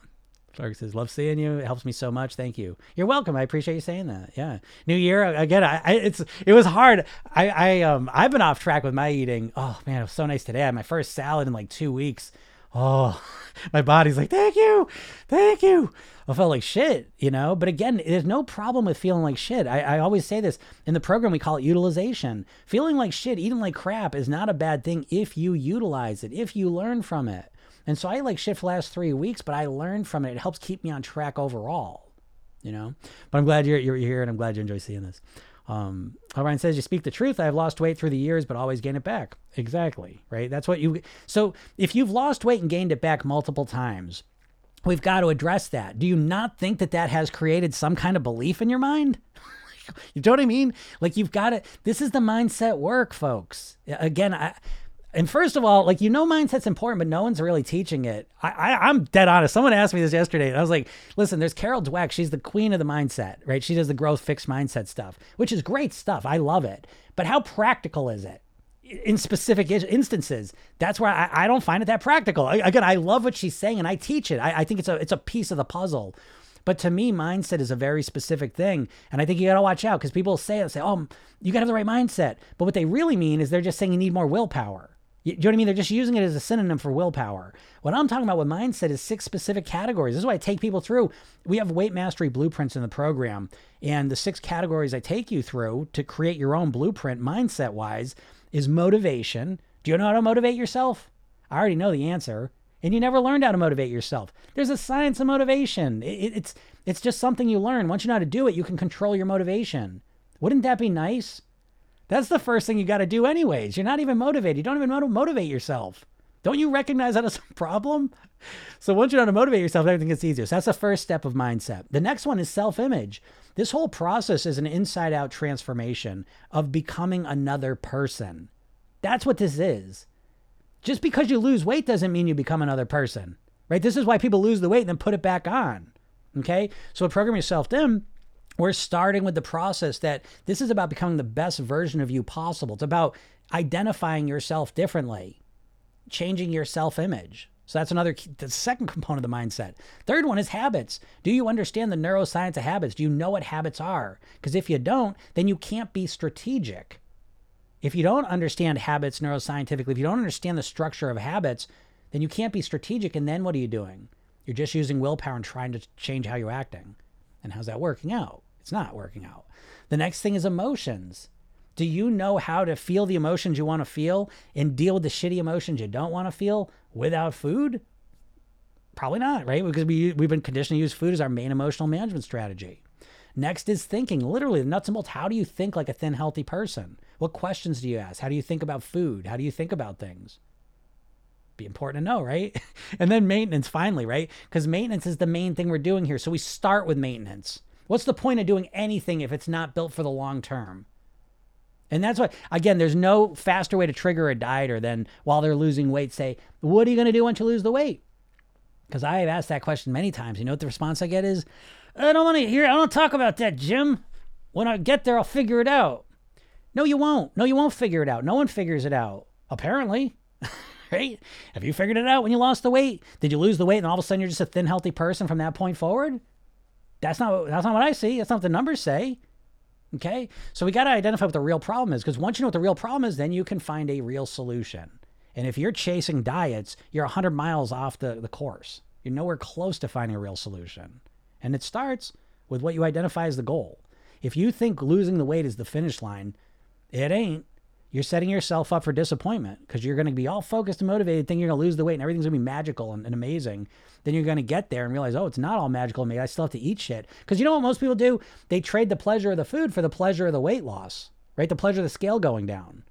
Clark says, "Love seeing you. It helps me so much. Thank you. You're welcome. I appreciate you saying that. Yeah. New year again. I, I it's it was hard. I I um I've been off track with my eating. Oh man, it was so nice today. I had my first salad in like two weeks. Oh, (laughs) my body's like, thank you, thank you. I felt like shit, you know. But again, there's no problem with feeling like shit. I, I always say this in the program. We call it utilization. Feeling like shit, eating like crap, is not a bad thing if you utilize it, if you learn from it. And so I like shit for last three weeks, but I learned from it. It helps keep me on track overall, you know. But I'm glad you're you're here, and I'm glad you enjoy seeing this. Um, O'Brien says, "You speak the truth. I've lost weight through the years, but always gain it back." Exactly, right? That's what you. So if you've lost weight and gained it back multiple times, we've got to address that. Do you not think that that has created some kind of belief in your mind? (laughs) you know what I mean? Like you've got to. This is the mindset work, folks. Again, I and first of all, like you know, mindset's important, but no one's really teaching it. I, I am dead honest. Someone asked me this yesterday, and I was like, "Listen, there's Carol Dweck. She's the queen of the mindset, right? She does the growth fixed mindset stuff, which is great stuff. I love it. But how practical is it in specific instances? That's where I, I don't find it that practical. I, again, I love what she's saying, and I teach it. I, I think it's a it's a piece of the puzzle. But to me, mindset is a very specific thing. And I think you got to watch out because people say say, oh, you got to have the right mindset. But what they really mean is they're just saying you need more willpower. You, you know what I mean? They're just using it as a synonym for willpower. What I'm talking about with mindset is six specific categories. This is why I take people through. We have weight mastery blueprints in the program, and the six categories I take you through to create your own blueprint mindset wise is motivation. Do you know how to motivate yourself? I already know the answer. And you never learned how to motivate yourself. There's a science of motivation. It, it's it's just something you learn. Once you know how to do it, you can control your motivation. Wouldn't that be nice? That's the first thing you got to do, anyways. You're not even motivated. You don't even to motivate yourself. Don't you recognize that as a problem? So once you know how to motivate yourself, everything gets easier. So that's the first step of mindset. The next one is self image. This whole process is an inside out transformation of becoming another person. That's what this is. Just because you lose weight doesn't mean you become another person, right? This is why people lose the weight and then put it back on. Okay. So program yourself in we're starting with the process that this is about becoming the best version of you possible. It's about identifying yourself differently, changing your self image. So that's another the second component of the mindset. Third one is habits. Do you understand the neuroscience of habits? Do you know what habits are? Because if you don't, then you can't be strategic. If you don't understand habits neuroscientifically, if you don't understand the structure of habits, then you can't be strategic. And then what are you doing? You're just using willpower and trying to change how you're acting. And how's that working out? It's not working out. The next thing is emotions. Do you know how to feel the emotions you want to feel and deal with the shitty emotions you don't want to feel without food? Probably not, right? Because we, we've been conditioned to use food as our main emotional management strategy. Next is thinking. Literally, the nuts and bolts. How do you think like a thin, healthy person? What questions do you ask? How do you think about food? How do you think about things? Be important to know, right? (laughs) and then maintenance, finally, right? Because maintenance is the main thing we're doing here. So we start with maintenance. What's the point of doing anything if it's not built for the long term? And that's why, again, there's no faster way to trigger a dieter than while they're losing weight, say, What are you going to do once you lose the weight? Because I have asked that question many times. You know what the response I get is, I don't want to hear, I don't talk about that, Jim. When I get there, I'll figure it out. No, you won't. No, you won't figure it out. No one figures it out, apparently. (laughs) right? Have you figured it out when you lost the weight? Did you lose the weight and all of a sudden you're just a thin, healthy person from that point forward? That's not that's not what I see. That's not what the numbers say. Okay? So we got to identify what the real problem is because once you know what the real problem is, then you can find a real solution. And if you're chasing diets, you're 100 miles off the, the course. You're nowhere close to finding a real solution. And it starts with what you identify as the goal. If you think losing the weight is the finish line, it ain't you're setting yourself up for disappointment because you're going to be all focused and motivated, thinking you're going to lose the weight and everything's going to be magical and, and amazing. Then you're going to get there and realize, oh, it's not all magical me. I still have to eat shit. Because you know what most people do? They trade the pleasure of the food for the pleasure of the weight loss, right? The pleasure of the scale going down.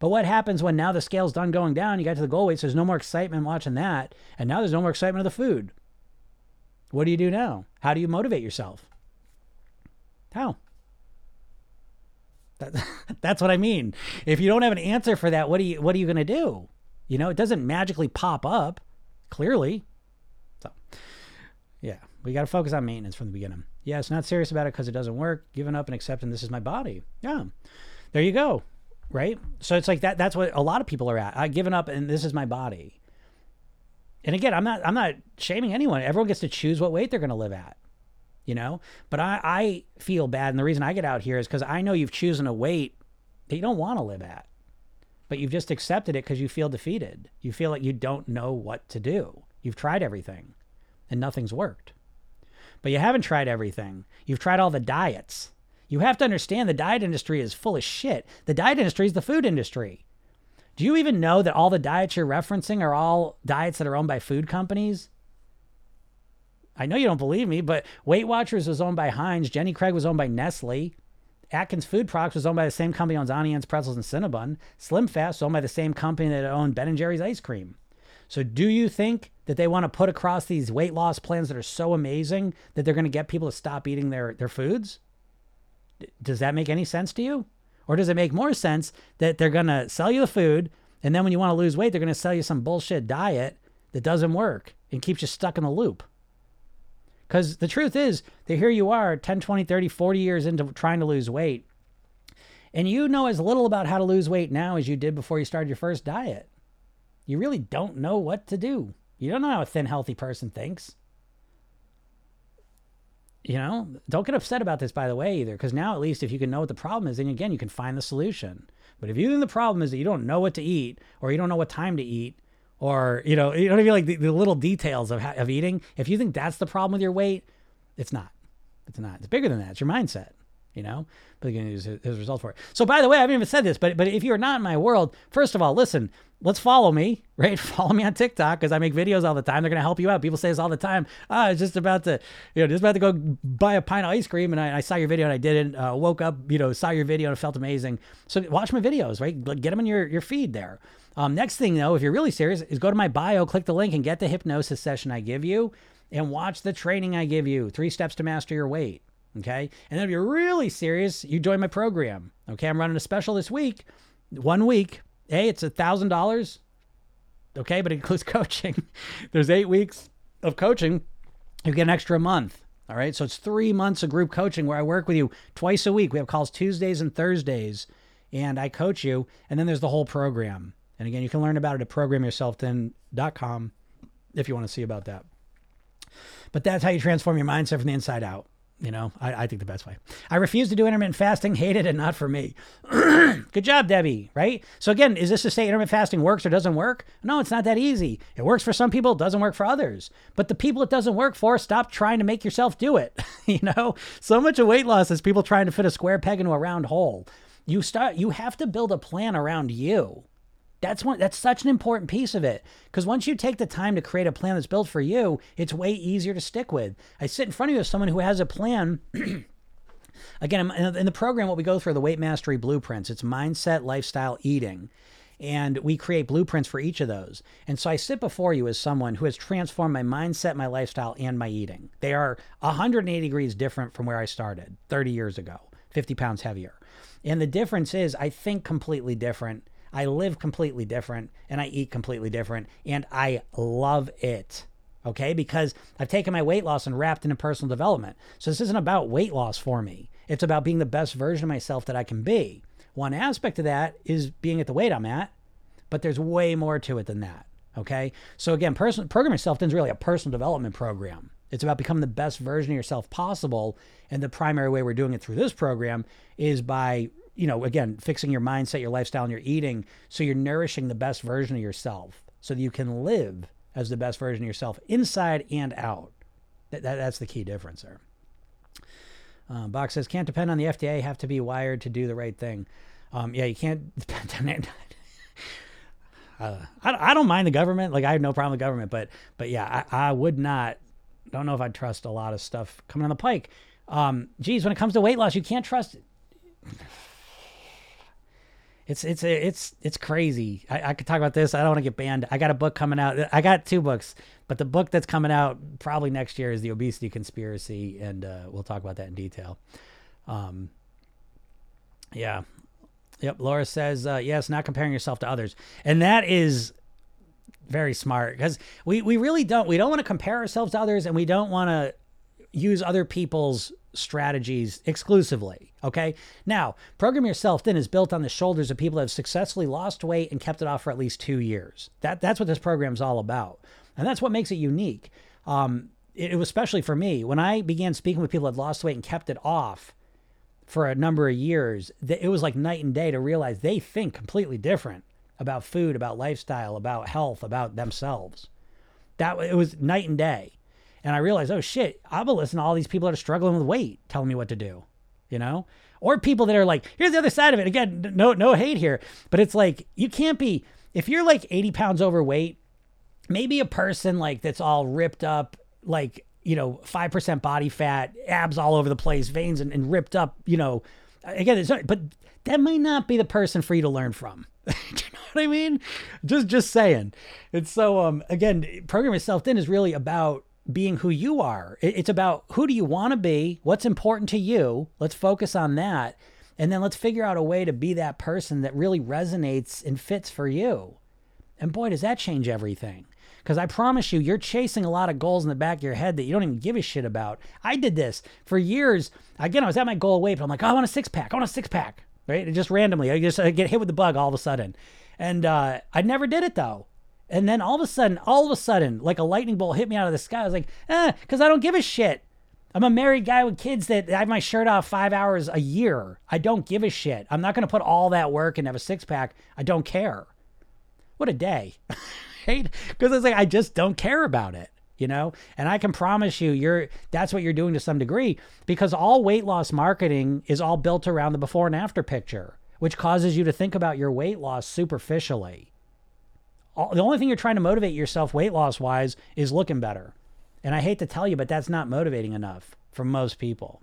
But what happens when now the scale's done going down? You got to the goal weight, so there's no more excitement watching that. And now there's no more excitement of the food. What do you do now? How do you motivate yourself? How? That, (laughs) that's what I mean. If you don't have an answer for that, what are you what are you going to do? You know, it doesn't magically pop up, clearly. So, yeah, we got to focus on maintenance from the beginning. Yeah, it's not serious about it because it doesn't work. Giving up and accepting this is my body. Yeah, there you go. right? So it's like that. That's what a lot of people are at. I've given up, and this is my body. And again, I'm not I'm not shaming anyone. Everyone gets to choose what weight they're going to live at, you know. But I I feel bad, and the reason I get out here is because I know you've chosen a weight that you don't want to live at, but you've just accepted it because you feel defeated. You feel like you don't know what to do. You've tried everything, and nothing's worked. But you haven't tried everything. You've tried all the diets. You have to understand the diet industry is full of shit. The diet industry is the food industry. Do you even know that all the diets you're referencing are all diets that are owned by food companies? I know you don't believe me, but Weight Watchers was owned by Heinz. Jenny Craig was owned by Nestle. Atkins Food Products was owned by the same company that owns Anne's Pretzels and Cinnabon. Slim Fast was owned by the same company that owned Ben and Jerry's ice cream. So do you think that they want to put across these weight loss plans that are so amazing that they're going to get people to stop eating their, their foods? does that make any sense to you? Or does it make more sense that they're going to sell you the food and then when you want to lose weight, they're going to sell you some bullshit diet that doesn't work and keeps you stuck in the loop? Because the truth is that here you are 10, 20, 30, 40 years into trying to lose weight. And you know as little about how to lose weight now as you did before you started your first diet. You really don't know what to do. You don't know how a thin, healthy person thinks. You know, don't get upset about this, by the way, either, because now at least if you can know what the problem is, then again, you can find the solution. But if you think the problem is that you don't know what to eat, or you don't know what time to eat, or you know, you don't even like the, the little details of of eating. If you think that's the problem with your weight, it's not. It's not. It's bigger than that. It's your mindset you know, but again, his, his results for it. So, by the way, I haven't even said this, but but if you're not in my world, first of all, listen, let's follow me, (laughs) right? Follow me on TikTok because I make videos all the time. They're gonna help you out. People say this all the time. Ah, I was just about to, you know, just about to go buy a pint of ice cream, and I, I saw your video and I didn't. Uh, woke up, you know, saw your video and it felt amazing. So watch my videos, right? Get them in your your feed there. Um, next thing though, if you're really serious, is go to my bio, click the link, and get the hypnosis session I give you, and watch the training I give you. Three steps to master your weight. Okay. And if you're really serious, you join my program. Okay. I'm running a special this week, one week. Hey, it's a thousand dollars. Okay. But it includes (laughs) coaching. There's eight weeks of coaching. You get an extra month. All right. So it's three months of group coaching where I work with you twice a week. We have calls Tuesdays and Thursdays, and I coach you. And then there's the whole program. And again, you can learn about it at programyourselfthin.com if you want to see about that. But that's how you transform your mindset from the inside out. You know, I, I think the best way. I refuse to do intermittent fasting, hate it, and not for me. (clears throat) Good job, Debbie, right? So, again, is this to say intermittent fasting works or doesn't work? No, it's not that easy. It works for some people, doesn't work for others. But the people it doesn't work for, stop trying to make yourself do it. (laughs) you know, so much of weight loss is people trying to fit a square peg into a round hole. You start, you have to build a plan around you. That's one that's such an important piece of it because once you take the time to create a plan that's built for you, it's way easier to stick with. I sit in front of you as someone who has a plan. (clears throat) Again, in the program, what we go through the weight mastery blueprints. It's mindset, lifestyle, eating. And we create blueprints for each of those. And so I sit before you as someone who has transformed my mindset, my lifestyle, and my eating. They are 180 degrees different from where I started 30 years ago, 50 pounds heavier. And the difference is I think completely different I live completely different and I eat completely different and I love it. Okay, because I've taken my weight loss and wrapped it into personal development. So this isn't about weight loss for me. It's about being the best version of myself that I can be. One aspect of that is being at the weight I'm at, but there's way more to it than that. Okay. So again, person program yourself is really a personal development program. It's about becoming the best version of yourself possible. And the primary way we're doing it through this program is by you know, again, fixing your mindset, your lifestyle, and your eating so you're nourishing the best version of yourself so that you can live as the best version of yourself inside and out. That, that that's the key difference there. Uh, Box says, can't depend on the FDA, have to be wired to do the right thing. Um, yeah, you can't (laughs) depend on it. (laughs) uh, I, I don't mind the government. Like, I have no problem with government, but, but yeah, I, I would not, don't know if I'd trust a lot of stuff coming on the pike. Um, geez, when it comes to weight loss, you can't trust it's it's it's it's crazy. I, I could talk about this. I don't want to get banned. I got a book coming out. I got two books, but the book that's coming out probably next year is the obesity conspiracy, and uh, we'll talk about that in detail. Um, yeah, yep. Laura says uh, yes, not comparing yourself to others, and that is very smart because we we really don't we don't want to compare ourselves to others, and we don't want to use other people's strategies exclusively. Okay. Now, Program Yourself Thin is built on the shoulders of people that have successfully lost weight and kept it off for at least two years. That, that's what this program's all about. And that's what makes it unique. Um, it, it was especially for me when I began speaking with people that lost weight and kept it off for a number of years. It was like night and day to realize they think completely different about food, about lifestyle, about health, about themselves. That it was night and day. And I realized, oh shit, I've been listening to all these people that are struggling with weight telling me what to do, you know? Or people that are like, here's the other side of it. Again, no, no hate here, but it's like you can't be if you're like 80 pounds overweight, maybe a person like that's all ripped up, like you know, five percent body fat, abs all over the place, veins and, and ripped up, you know. Again, it's not, but that might not be the person for you to learn from. (laughs) Do you know what I mean? Just just saying. It's so um again, program yourself thin is really about being who you are. It's about who do you want to be? What's important to you? Let's focus on that. And then let's figure out a way to be that person that really resonates and fits for you. And boy, does that change everything. Because I promise you, you're chasing a lot of goals in the back of your head that you don't even give a shit about. I did this for years. Again, I was at my goal weight, but I'm like, oh, I want a six pack. I want a six pack right? And just randomly, I just I get hit with the bug all of a sudden, and uh, I never did it though. And then all of a sudden, all of a sudden, like a lightning bolt hit me out of the sky. I was like, eh, because I don't give a shit. I'm a married guy with kids that I have my shirt off five hours a year. I don't give a shit. I'm not going to put all that work and have a six pack. I don't care. What a day. (laughs) right? Because it's like, I just don't care about it you know and i can promise you you're that's what you're doing to some degree because all weight loss marketing is all built around the before and after picture which causes you to think about your weight loss superficially all, the only thing you're trying to motivate yourself weight loss wise is looking better and i hate to tell you but that's not motivating enough for most people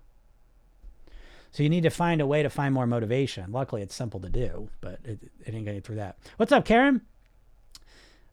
so you need to find a way to find more motivation luckily it's simple to do but it, it ain't getting through that what's up karen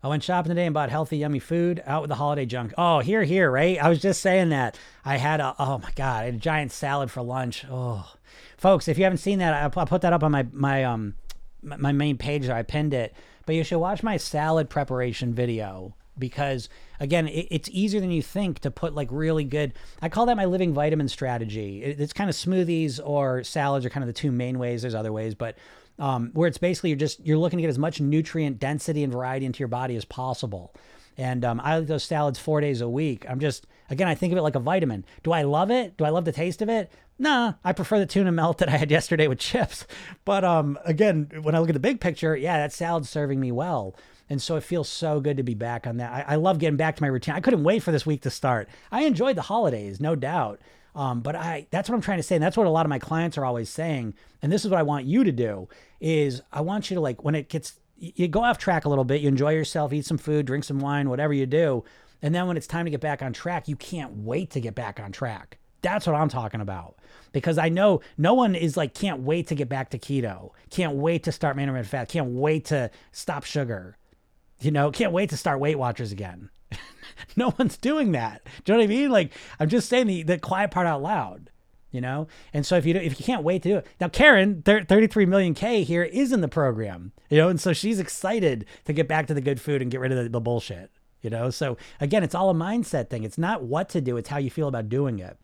I went shopping today and bought healthy, yummy food out with the holiday junk. Oh, here, here, right? I was just saying that. I had a, oh my God, a giant salad for lunch. Oh, folks, if you haven't seen that, I, put that up on my, my, um, my main page there. I pinned it, but you should watch my salad preparation video because again it, it's easier than you think to put like really good i call that my living vitamin strategy it, it's kind of smoothies or salads are kind of the two main ways there's other ways but um, where it's basically you're just you're looking to get as much nutrient density and variety into your body as possible. And um, I eat those salads four days a week. I'm just again, I think of it like a vitamin. Do I love it? Do I love the taste of it? Nah, I prefer the tuna melt (laughs) that I had yesterday with chips. But um, again, when I look at the big picture, yeah, that salad's serving me well. And so it feels so good to be back on that. I, I love getting back to my routine. I couldn't wait for this week to start. I enjoyed the holidays, no doubt. Um, but I that's what I'm trying to say. And that's what a lot of my clients are always saying. And this is what I want you to do is I want you to like when it gets you go off track a little bit, you enjoy yourself, eat some food, drink some wine, whatever you do. And then when it's time to get back on track, you can't wait to get back on track. That's what I'm talking about. Because I know no one is like, can't wait to get back to keto, can't wait to start management fat, can't wait to stop sugar, you know, can't wait to start Weight Watchers again. (laughs) no one's doing that. Do you know what I mean? Like I'm just saying the, the quiet part out loud, you know. And so if you do, if you can't wait to do it now, Karen, 33 million K here is in the program, you know, and so she's excited to get back to the good food and get rid of the, the bullshit, you know. So again, it's all a mindset thing. It's not what to do; it's how you feel about doing it.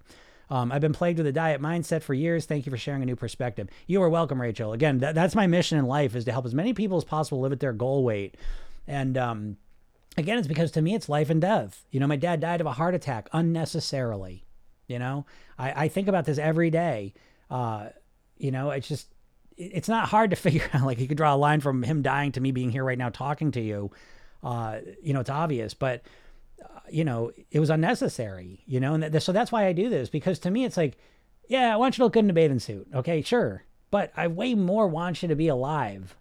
Um, I've been plagued with a diet mindset for years. Thank you for sharing a new perspective. You are welcome, Rachel. Again, that, that's my mission in life is to help as many people as possible live at their goal weight. And um, again, it's because to me, it's life and death. You know, my dad died of a heart attack unnecessarily. You know, I, I think about this every day. Uh, you know, it's just, it's not hard to (laughs) figure out. Like, you could draw a line from him dying to me being here right now talking to you. Uh, you know, it's obvious, but, uh, you know, it was unnecessary, you know, and th- so that's why I do this because to me, it's like, yeah, I want you to look good in a bathing suit. Okay, sure. But I way more want you to be alive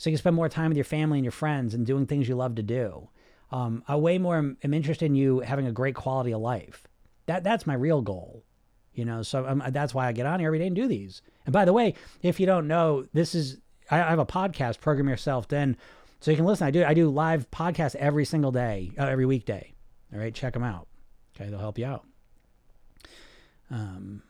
so you can spend more time with your family and your friends and doing things you love to do. Um, I way more am, am, interested in you having a great quality of life. That that's my real goal, you know. So um, that's why I get on here every day and do these. And by the way, if you don't know, this is I, have a podcast. Program Yourself Thin, so you can listen. I do I do live podcasts every single day, uh, every weekday. All right, check them out. Okay, they'll help you out. Um,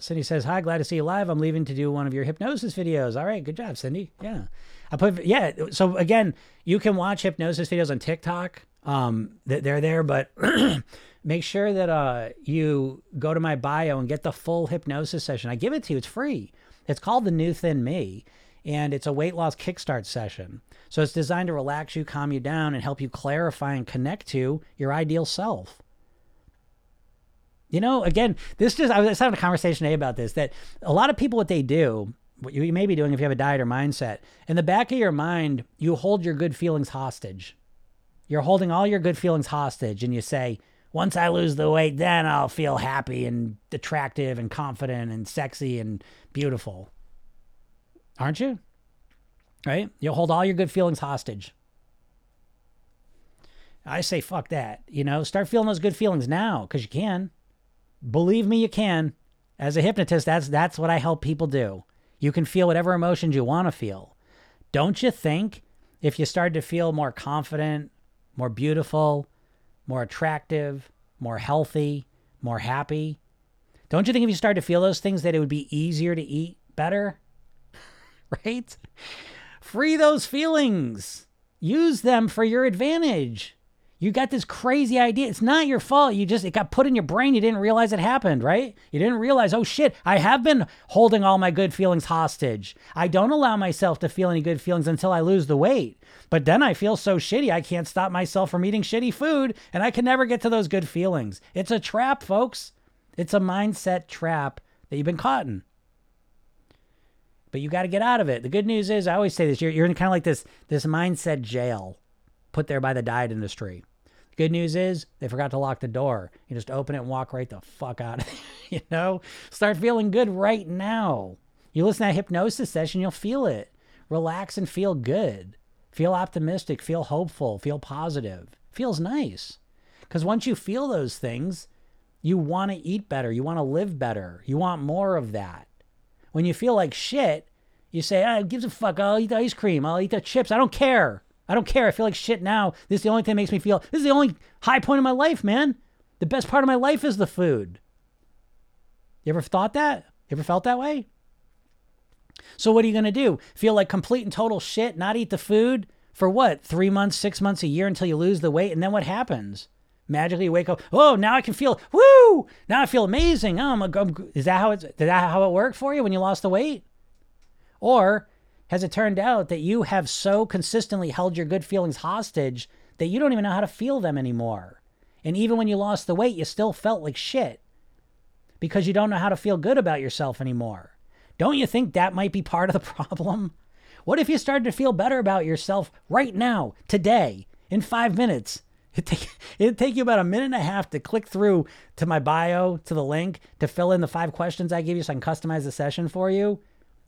Cindy says, "Hi, glad to see you live. I'm leaving to do one of your hypnosis videos. All right, good job, Cindy. Yeah, I put yeah. So again, you can watch hypnosis videos on TikTok. Um, they're there, but (clears throat) make sure that uh, you go to my bio and get the full hypnosis session. I give it to you, it's free. It's called The New Thin Me, and it's a weight loss kickstart session. So it's designed to relax you, calm you down, and help you clarify and connect to your ideal self. You know, again, this just, I was having a conversation today about this that a lot of people, what they do, what you may be doing if you have a diet or mindset, in the back of your mind, you hold your good feelings hostage. You're holding all your good feelings hostage, and you say, once I lose the weight, then I'll feel happy and attractive and confident and sexy and beautiful. Aren't you? Right? You'll hold all your good feelings hostage. I say, fuck that. You know, start feeling those good feelings now because you can. Believe me, you can. As a hypnotist, that's that's what I help people do. You can feel whatever emotions you want to feel. Don't you think if you start to feel more confident, more beautiful, more attractive, more healthy, more happy. Don't you think if you start to feel those things that it would be easier to eat better? (laughs) right? Free those feelings. Use them for your advantage. You got this crazy idea. It's not your fault. You just, it got put in your brain. You didn't realize it happened, right? You didn't realize, oh shit, I have been holding all my good feelings hostage. I don't allow myself to feel any good feelings until I lose the weight. But then I feel so shitty, I can't stop myself from eating shitty food and I can never get to those good feelings. It's a trap, folks. It's a mindset trap that you've been caught in. But you got to get out of it. The good news is, I always say this: you're, you're in kind of like this this mindset jail, put there by the diet industry. Good news is they forgot to lock the door. You just open it and walk right the fuck out (laughs) you know? Start feeling good right now. You listen to that hypnosis session, you'll feel it. Relax and feel good. Feel optimistic, feel hopeful, feel positive. Feels nice. Because once you feel those things, you want to eat better. You want to live better. You want more of that. When you feel like shit, you say, ah, gives a fuck. I'll eat the ice cream. I'll eat the chips. I don't care. I don't care. I feel like shit now. This is the only thing that makes me feel. This is the only high point of my life, man. The best part of my life is the food. You ever thought that? You ever felt that way? So what are you going to do? Feel like complete and total shit, not eat the food for what? 3 months, 6 months, a year until you lose the weight and then what happens? Magically you wake up, "Oh, now I can feel woo! Now I feel amazing." Oh, I'm, I'm, is that how it's is that how it worked for you when you lost the weight? Or has it turned out that you have so consistently held your good feelings hostage that you don't even know how to feel them anymore? And even when you lost the weight, you still felt like shit because you don't know how to feel good about yourself anymore. Don't you think that might be part of the (laughs) problem? What if you started to feel better about yourself right now, today, in five minutes? (laughs) It'd take, it'd take you about a minute and a half to click through to my bio, to the link, to fill in the five questions I give you so I can customize the session for you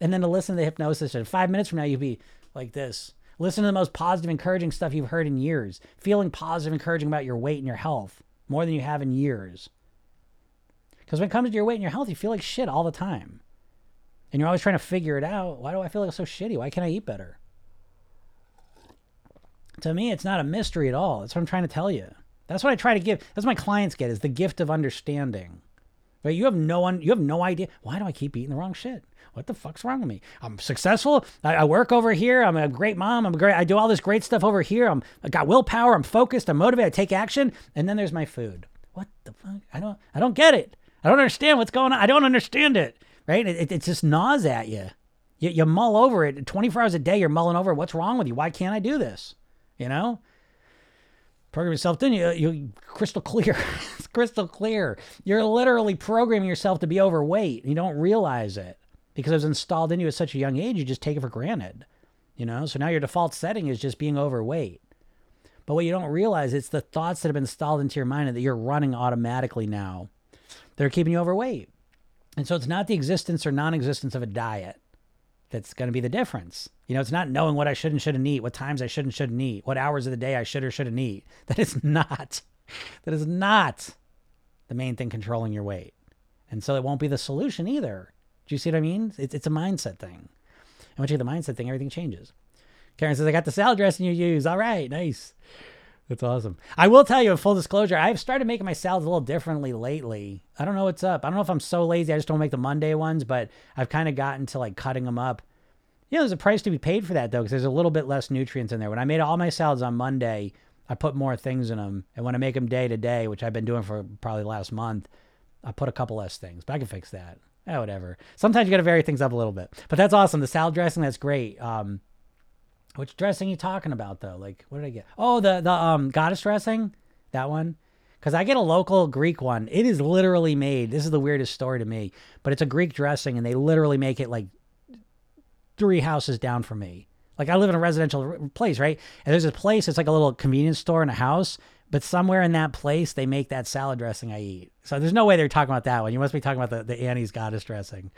and then to listen to the hypnosis. And five minutes from now, you'll be like this. Listen to the most positive, encouraging stuff you've heard in years. Feeling positive, encouraging about your weight and your health more than you have in years. Because when it comes to your weight and your health, you feel like shit all the time. And you're always trying to figure it out. Why do I feel like so shitty? Why can't I eat better? To me, it's not a mystery at all. That's what I'm trying to tell you. That's what I try to give. That's what my clients get is the gift of understanding. Right? You have no one. You have no idea. Why do I keep eating the wrong shit? What the fuck's wrong with me? I'm successful. I, I, work over here. I'm a great mom. I'm great. I do all this great stuff over here. I'm I got willpower. I'm focused. I'm motivated. I take action. And then there's my food. What the fuck? I don't. I don't get it. I don't understand what's going on. I don't understand it. Right? It, it, it just gnaws at you. you. You mull over it 24 hours a day. You're mulling over what's wrong with you. Why can't I do this? You know. Program yourself, then you you crystal clear. (laughs) it's crystal clear. You're literally programming yourself to be overweight. You don't realize it because it was installed in you at such a young age, you just take it for granted. You know, so now your default setting is just being overweight. But what you don't realize, it's the thoughts that have been installed into your mind that you're running automatically now. They're keeping you overweight. And so it's not the existence or non existence of a diet that's going to be the difference. You know, it's not knowing what I should and shouldn't eat, what times I should and shouldn't eat, what hours of the day I should or shouldn't eat. (laughs) That is not, that is not the main thing controlling your weight. And so it won't be the solution either. Do you see what I mean? It's, it's a mindset thing. And once you get the mindset thing, everything changes. Karen says, I got the salad dressing you use. All right, nice. That's awesome. I will tell you, in full disclosure, I've started making my salads a little differently lately. I don't know what's up. I don't know if I'm so lazy. I just don't make the Monday ones, but I've kind of gotten to like cutting them up. You know, there's a price to be paid for that though, because there's a little bit less nutrients in there. When I made all my salads on Monday, I put more things in them. And when I make them day to day, which I've been doing for probably last month, I put a couple less things, but I can fix that. Eh, whatever. Sometimes you got to vary things up a little bit, but that's awesome. The salad dressing, that's great. Um, which dressing you talking about though? Like, what did I get? Oh, the the um goddess dressing, that one. Because I get a local Greek one. It is literally made. This is the weirdest story to me, but it's a Greek dressing, and they literally make it like three houses down from me. Like I live in a residential place, right? And there's a place. It's like a little convenience store and a house, but somewhere in that place they make that salad dressing I eat. So there's no way they're talking about that one. You must be talking about the, the Annie's goddess dressing.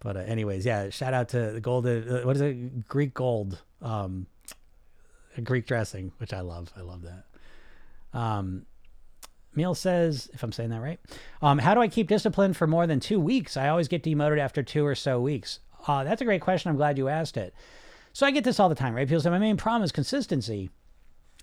But uh, anyways, yeah. Shout out to the golden. Uh, what is it? Greek gold. Um, Greek dressing, which I love. I love that. Um, Meal says, if I'm saying that right, um, how do I keep discipline for more than two weeks? I always get demoted after two or so weeks. Uh, that's a great question. I'm glad you asked it. So I get this all the time, right? People say my main problem is consistency.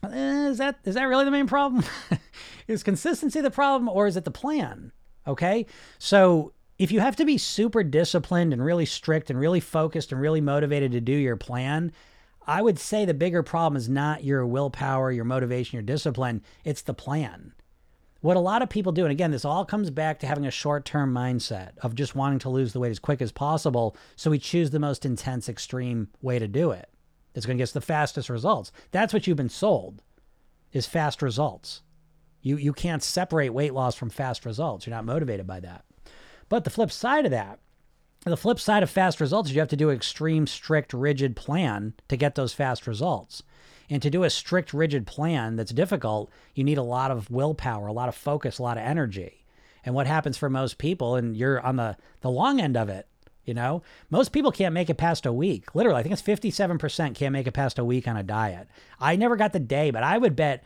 Eh, is that is that really the main problem? (laughs) is consistency the problem, or is it the plan? Okay, so if you have to be super disciplined and really strict and really focused and really motivated to do your plan, I would say the bigger problem is not your willpower, your motivation, your discipline. It's the plan. What a lot of people do, and again, this all comes back to having a short term mindset of just wanting to lose the weight as quick as possible. So we choose the most intense, extreme way to do it. It's going to get the fastest results. That's what you've been sold is fast results. You, you can't separate weight loss from fast results. You're not motivated by that. But the flip side of that, the flip side of fast results is you have to do an extreme, strict, rigid plan to get those fast results. And to do a strict, rigid plan that's difficult, you need a lot of willpower, a lot of focus, a lot of energy. And what happens for most people, and you're on the, the long end of it, you know, most people can't make it past a week. Literally, I think it's 57% can't make it past a week on a diet. I never got the day, but I would bet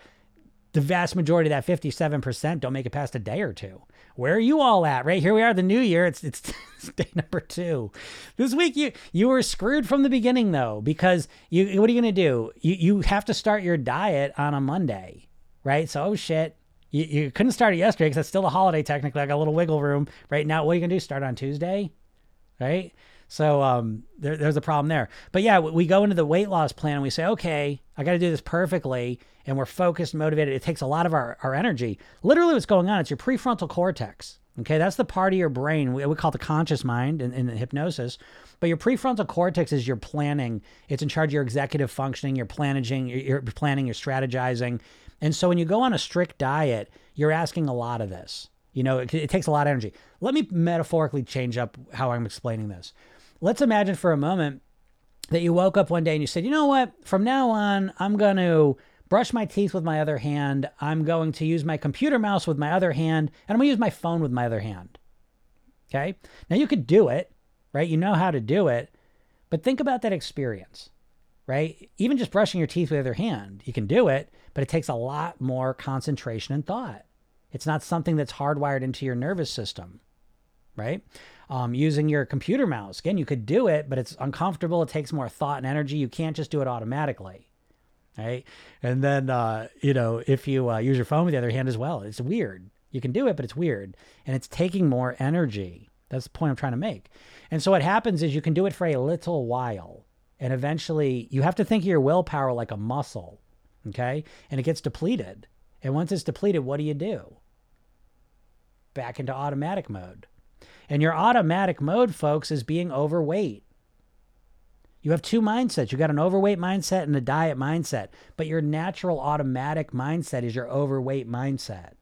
the vast majority of that 57% don't make it past a day or two. Where are you all at? Right here we are, the new year. It's (laughs) it's, day number two. This week you you were screwed from the beginning though, because you what are you gonna do? You you have to start your diet on a Monday, right? So oh shit. You, you couldn't start it yesterday because it's still a holiday technically. I got a little wiggle room right now. What are you gonna do? Start on Tuesday, right? So um, there, there's a problem there. But yeah, we go into the weight loss plan and we say, okay, I got to do this perfectly. And we're focused, motivated. It takes a lot of our, our energy. Literally, what's going on, it's your prefrontal cortex. Okay, that's the part of your brain we, we call the conscious mind in, in hypnosis. But your prefrontal cortex is your planning. It's in charge of your executive functioning, your planning, your planning, your strategizing. And so when you go on a strict diet, you're asking a lot of this. You know, it, it takes a lot of energy. Let me metaphorically change up how I'm explaining this. Let's imagine for a moment that you woke up one day and you said, you know what? From now on, I'm going to brush my teeth with my other hand. I'm going to use my computer mouse with my other hand, and I'm going to use my phone with my other hand. Okay. Now you could do it, right? You know how to do it, but think about that experience, right? Even just brushing your teeth with the other hand, you can do it, but it takes a lot more concentration and thought. It's not something that's hardwired into your nervous system, right? um, using your computer mouse. Again, you could do it, but it's uncomfortable. It takes more thought and energy. You can't just do it automatically. Right. And then, uh, you know, if you uh, use your phone with the other hand as well, it's weird. You can do it, but it's weird. And it's taking more energy. That's the point I'm trying to make. And so what happens is you can do it for a little while. And eventually you have to think of your willpower like a muscle. Okay. And it gets depleted. And once it's depleted, what do you do? Back into automatic mode. And your automatic mode, folks, is being overweight. You have two mindsets. You got an overweight mindset and a diet mindset, but your natural automatic mindset is your overweight mindset.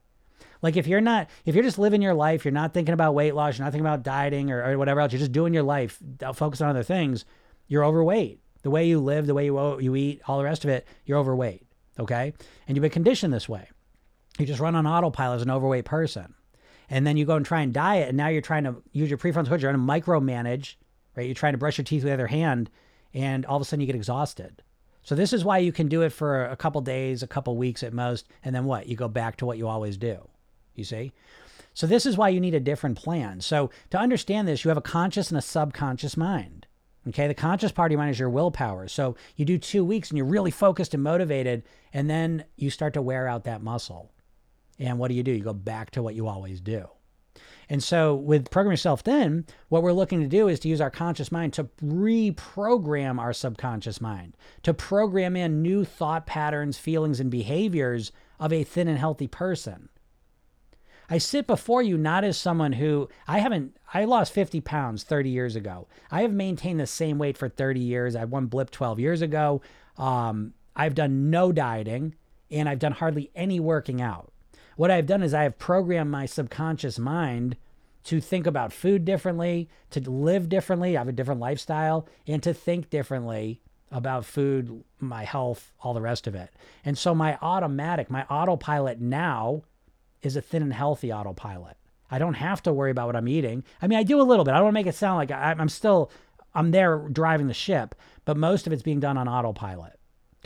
Like if you're not, if you're just living your life, you're not thinking about weight loss, you're not thinking about dieting or, or whatever else, you're just doing your life, uh, focus on other things, you're overweight. The way you live, the way you, you eat, all the rest of it, you're overweight. Okay. And you've been conditioned this way. You just run on autopilot as an overweight person and then you go and try and diet, and now you're trying to use your prefrontal cortex, you're trying to micromanage, right? You're trying to brush your teeth with the other hand, and all of a sudden you get exhausted. So this is why you can do it for a couple days, a couple weeks at most, and then what? You go back to what you always do. You see? So this is why you need a different plan. So to understand this, you have a conscious and a subconscious mind. Okay, the conscious part of your mind is your willpower. So you do two weeks and you're really focused and motivated, and then you start to wear out that muscle. And what do you do? You go back to what you always do. And so with Program Yourself Thin, what we're looking to do is to use our conscious mind to reprogram our subconscious mind, to program in new thought patterns, feelings, and behaviors of a thin and healthy person. I sit before you not as someone who I haven't, I lost 50 pounds 30 years ago. I have maintained the same weight for 30 years. I won blip 12 years ago. Um, I've done no dieting and I've done hardly any working out. What I've done is I have programmed my subconscious mind to think about food differently, to live differently, I have a different lifestyle, and to think differently about food, my health, all the rest of it. And so my automatic, my autopilot now is a thin and healthy autopilot. I don't have to worry about what I'm eating. I mean, I do a little bit. I don't want to make it sound like I'm still, I'm there driving the ship, but most of it's being done on autopilot.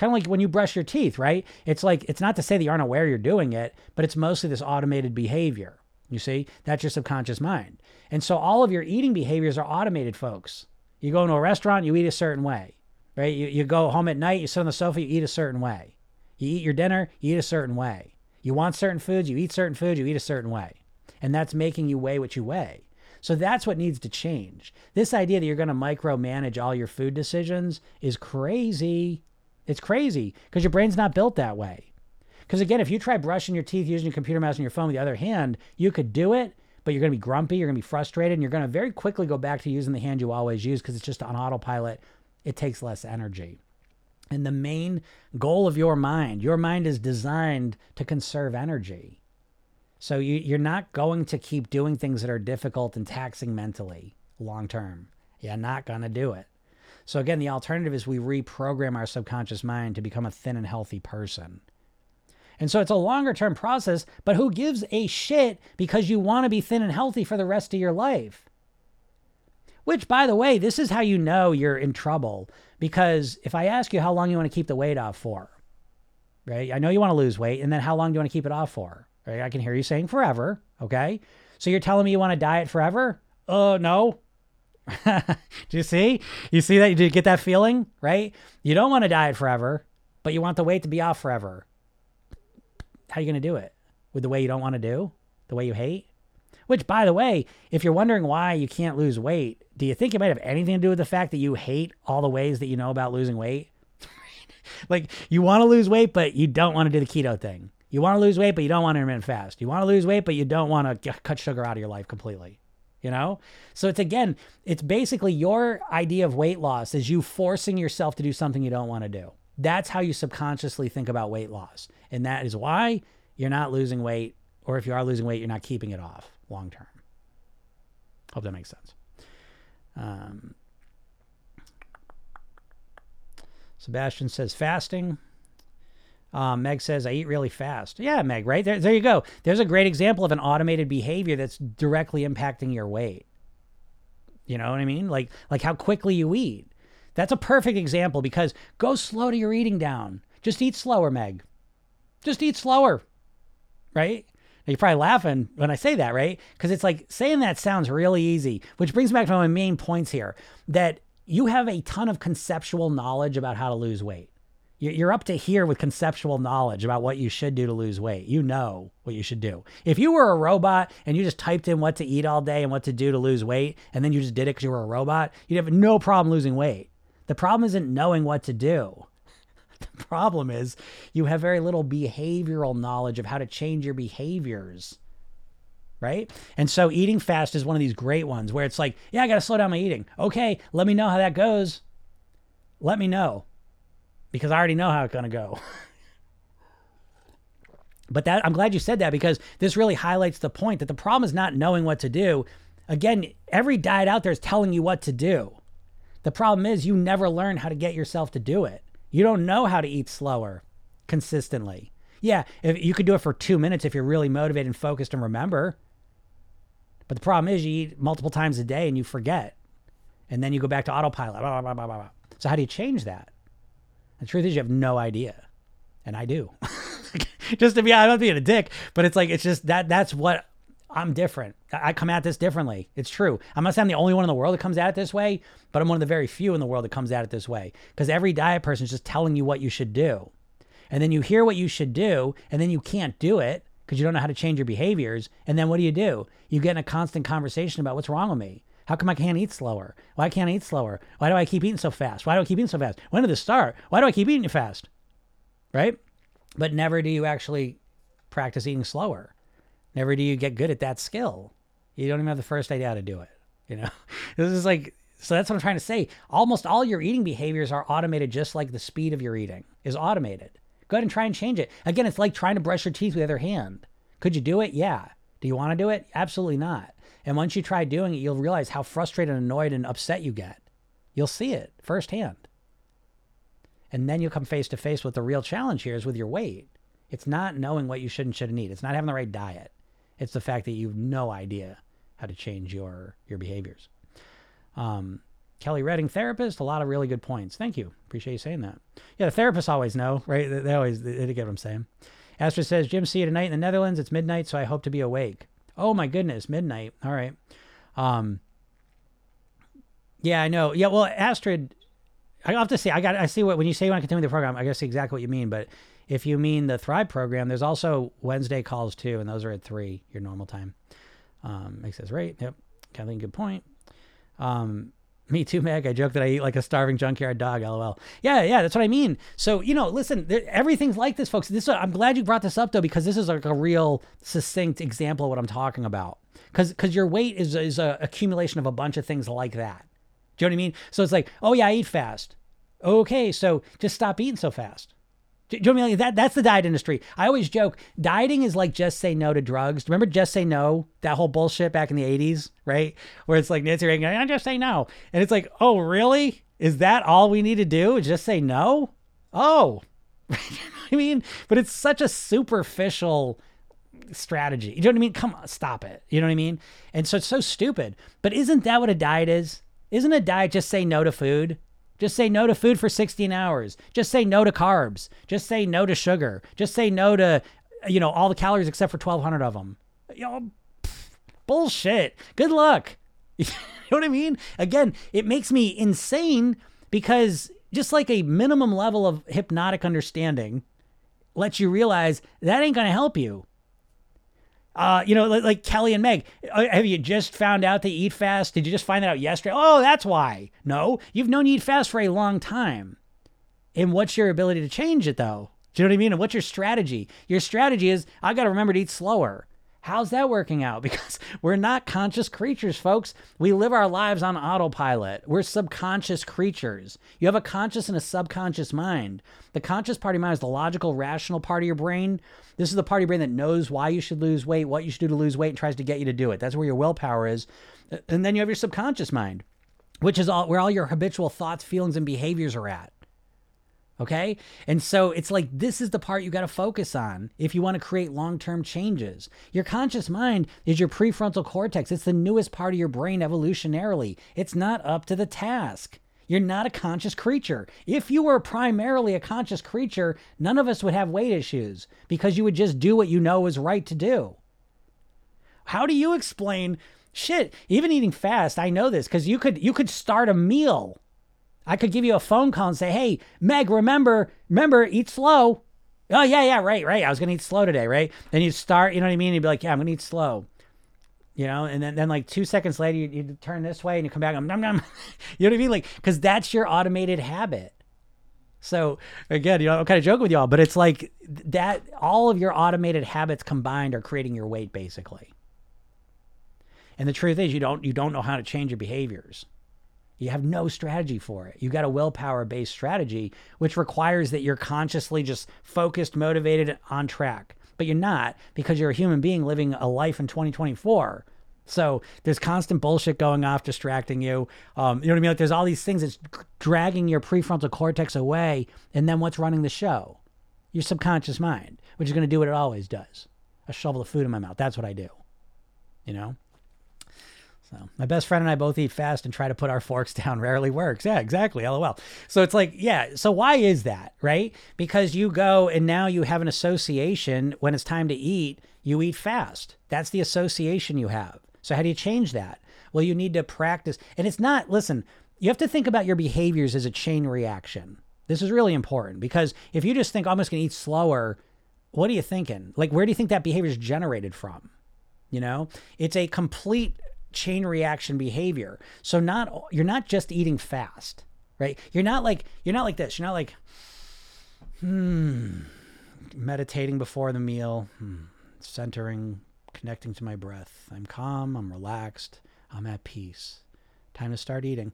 Kind of like when you brush your teeth, right? It's like, it's not to say that you aren't aware you're doing it, but it's mostly this automated behavior. You see, that's your subconscious mind. And so all of your eating behaviors are automated, folks. You go into a restaurant, you eat a certain way, right? You, you go home at night, you sit on the sofa, you eat a certain way. You eat your dinner, you eat a certain way. You want certain foods, you eat certain foods, you eat a certain way. And that's making you weigh what you weigh. So that's what needs to change. This idea that you're going to micromanage all your food decisions is crazy. It's crazy because your brain's not built that way. Because again, if you try brushing your teeth using your computer mouse and your phone with the other hand, you could do it, but you're going to be grumpy, you're going to be frustrated, and you're going to very quickly go back to using the hand you always use because it's just on autopilot. It takes less energy. And the main goal of your mind, your mind is designed to conserve energy. So you, you're not going to keep doing things that are difficult and taxing mentally long term. You're not going to do it. So again, the alternative is we reprogram our subconscious mind to become a thin and healthy person. And so it's a longer term process, but who gives a shit because you want to be thin and healthy for the rest of your life? Which, by the way, this is how you know you're in trouble. Because if I ask you how long you want to keep the weight off for, right? I know you want to lose weight, and then how long do you want to keep it off for? Right? I can hear you saying forever. Okay. So you're telling me you want to diet forever? Uh, no. (laughs) do you see? You see that? Do you get that feeling? Right? You don't want to diet forever, but you want the weight to be off forever. How are you going to do it? With the way you don't want to do? The way you hate? Which, by the way, if you're wondering why you can't lose weight, do you think it might have anything to do with the fact that you hate all the ways that you know about losing weight? (laughs) like, you want to lose weight, but you don't want to do the keto thing. You want to lose weight, but you don't want to intermittent fast. You want to lose weight, but you don't want to cut sugar out of your life completely. You know? So it's again, it's basically your idea of weight loss is you forcing yourself to do something you don't want to do. That's how you subconsciously think about weight loss. And that is why you're not losing weight, or if you are losing weight, you're not keeping it off long term. Hope that makes sense. Um, Sebastian says fasting. Um, Meg says, I eat really fast. Yeah, Meg, right? There, there you go. There's a great example of an automated behavior that's directly impacting your weight. You know what I mean? Like, like how quickly you eat. That's a perfect example because go slow to your eating down. Just eat slower, Meg. Just eat slower, right? Now you're probably laughing when I say that, right? Because it's like saying that sounds really easy, which brings me back to my main points here that you have a ton of conceptual knowledge about how to lose weight. You're up to here with conceptual knowledge about what you should do to lose weight. You know what you should do. If you were a robot and you just typed in what to eat all day and what to do to lose weight, and then you just did it because you were a robot, you'd have no problem losing weight. The problem isn't knowing what to do. (laughs) The problem is you have very little behavioral knowledge of how to change your behaviors. Right? And so eating fast is one of these great ones where it's like, yeah, I got to slow down my eating. Okay, let me know how that goes. Let me know because I already know how it's going to go. but that I'm glad you said that because this really highlights the point that the problem is not knowing what to do. Again, every diet out there is telling you what to do. The problem is you never learn how to get yourself to do it. You don't know how to eat slower consistently. Yeah, if you could do it for 2 minutes if you're really motivated and focused and remember. But the problem is you eat multiple times a day and you forget. And then you go back to autopilot. Blah, blah, blah, so how do you change that? The truth is you have no idea. And I do. (laughs) just to be I'm not being a dick, but it's like it's just that that's what I'm different. I come at this differently. It's true. I'm not saying I'm the only one in the world that comes at it this way, but I'm one of the very few in the world that comes at it this way. Because every diet person is just telling you what you should do. And then you hear what you should do, and then you can't do it because you don't know how to change your behaviors. And then what do you do? You get in a constant conversation about what's wrong with me. How come I can't eat slower? Why can't I eat slower? Why do I keep eating so fast? Why do I keep eating so fast? When did this start? Why do I keep eating fast? Right? But never do you actually practice eating slower. Never do you get good at that skill. You don't even have the first idea how to do it. You know, (laughs) this is like, so that's what I'm trying to say. Almost all your eating behaviors are automated, just like the speed of your eating is automated. Go ahead and try and change it. Again, it's like trying to brush your teeth with the other hand. Could you do it? Yeah. Do you want to do it? Absolutely not. And once you try doing it, you'll realize how frustrated, annoyed, and upset you get. You'll see it firsthand. And then you'll come face to face with the real challenge here is with your weight. It's not knowing what you should and shouldn't eat. It's not having the right diet. It's the fact that you've no idea how to change your your behaviors. Um, Kelly Redding, therapist, a lot of really good points. Thank you. Appreciate you saying that. Yeah, the therapists always know, right? They, always they, they get what I'm saying. Astrid says, Jim, see you tonight in the Netherlands. It's midnight, so I hope to be awake. Oh my goodness, midnight. All right. Um, yeah, I know. Yeah, well, Astrid, I have to say, I got, I see what when you say you want to continue the program, I see exactly what you mean. But if you mean the Thrive program, there's also Wednesday calls too, and those are at three, your normal time. Um, Meg says, right. Yep. Kathleen, good point. Um, me too, Meg. I joke that I eat like a starving junkyard dog. LOL. Yeah, yeah, that's what I mean. So you know, listen, there, everything's like this, folks. This I'm glad you brought this up though because this is like a real succinct example of what I'm talking about. Because because your weight is is a accumulation of a bunch of things like that. Do you know what I mean? So it's like, oh yeah, I eat fast. Okay, so just stop eating so fast. Do you know what I mean? That, that's the diet industry. I always joke, dieting is like just say no to drugs. Remember just say no? That whole bullshit back in the 80s, right? Where it's like Nancy Reagan, I just say no. And it's like, oh, really? Is that all we need to do? Just say no? Oh. (laughs) I mean, but it's such a superficial strategy. You know what I mean? Come on, stop it. You know what I mean? And so it's so stupid. But isn't that what a diet is? Isn't a diet just say no to food? Just say no to food for 16 hours. Just say no to carbs. Just say no to sugar. Just say no to, you know, all the calories except for 1,200 of them. You know, pff, bullshit. Good luck. (laughs) you know what I mean? Again, it makes me insane because just like a minimum level of hypnotic understanding lets you realize that ain't going to help you. Uh, you know, like, like, Kelly and Meg, uh, have you just found out they eat fast? Did you just find that out yesterday? Oh, that's why. No, you've known you eat fast for a long time. And what's your ability to change it, though? Do you know what I mean? And what's your strategy? Your strategy is I got to remember to eat slower. How's that working out? (laughs) Because we're not conscious creatures, folks. We live our lives on autopilot. We're subconscious creatures. You have a conscious and a subconscious mind. The conscious part of your mind is the logical, rational part of your brain. This is the part of your brain that knows why you should lose weight, what you should do to lose weight, and tries to get you to do it. That's where your willpower is. And then you have your subconscious mind, which is all, where all your habitual thoughts, feelings, and behaviors are at. Okay. And so it's like this is the part you got to focus on if you want to create long term changes. Your conscious mind is your prefrontal cortex, it's the newest part of your brain evolutionarily. It's not up to the task. You're not a conscious creature. If you were primarily a conscious creature, none of us would have weight issues because you would just do what you know is right to do. How do you explain shit? Even eating fast, I know this because you could you could start a meal I could give you a phone call and say, "Hey, Meg, remember, remember, eat slow." Oh yeah, yeah, right, right. I was gonna eat slow today, right? Then you start, you know what I mean? You'd be like, "Yeah, I'm gonna eat slow," you know, and then, then like two seconds later, you, you turn this way and you come back, I'm num num. you know what I mean? Like, because that's your automated habit. So again, you know, I'm kind of joking with y'all, but it's like that. All of your automated habits combined are creating your weight, basically. And the truth is, you don't you don't know how to change your behaviors. You have no strategy for it. You got a willpower based strategy, which requires that you're consciously just focused, motivated, on track. But you're not because you're a human being living a life in 2024. So there's constant bullshit going off, distracting you. Um, you know what I mean? Like there's all these things that's dragging your prefrontal cortex away. And then what's running the show? Your subconscious mind, which is going to do what it always does a shovel of food in my mouth. That's what I do. You know? So my best friend and I both eat fast and try to put our forks (laughs) down. Rarely works. Yeah, exactly. LOL. So it's like, yeah. So why is that, right? Because you go and now you have an association when it's time to eat, you eat fast. That's the association you have. So how do you change that? Well, you need to practice. And it's not, listen, you have to think about your behaviors as a chain reaction. This is really important because if you just think, oh, I'm just going to eat slower, what are you thinking? Like, where do you think that behavior is generated from? You know, it's a complete chain reaction behavior. So not you're not just eating fast, right? You're not like you're not like this. You're not like hmm meditating before the meal, hmm, centering, connecting to my breath. I'm calm, I'm relaxed, I'm at peace. Time to start eating.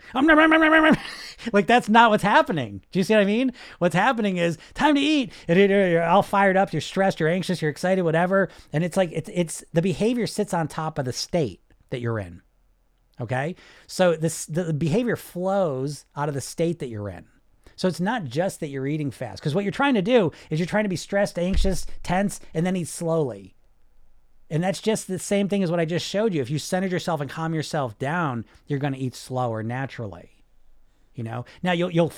(laughs) like that's not what's happening. Do you see what I mean? What's happening is time to eat. You're all fired up. You're stressed. You're anxious. You're excited. Whatever. And it's like it's it's the behavior sits on top of the state that you're in. Okay, so this the behavior flows out of the state that you're in. So it's not just that you're eating fast, because what you're trying to do is you're trying to be stressed, anxious, tense, and then eat slowly. And that's just the same thing as what I just showed you. If you centered yourself and calm yourself down, you're going to eat slower naturally. You know, now you'll you'll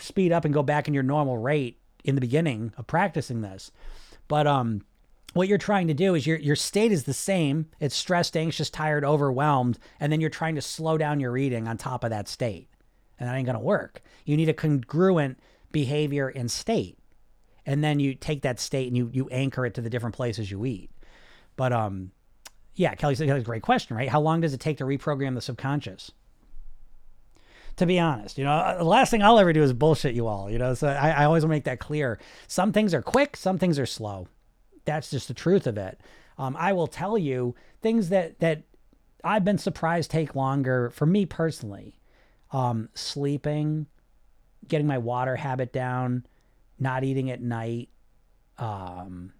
speed up and go back in your normal rate in the beginning of practicing this, but um, what you're trying to do is your your state is the same. It's stressed, anxious, tired, overwhelmed, and then you're trying to slow down your eating on top of that state, and that ain't gonna work. You need a congruent behavior and state, and then you take that state and you you anchor it to the different places you eat. But um, yeah, Kelly said that's a great question, right? How long does it take to reprogram the subconscious? To be honest, you know, uh, the last thing I'll ever do is bullshit you all, you know. So I, I always to make that clear. Some things are quick, some things are slow. That's just the truth of it. Um, I will tell you things that that I've been surprised take longer for me personally. Um, sleeping, getting my water habit down, not eating at night, um,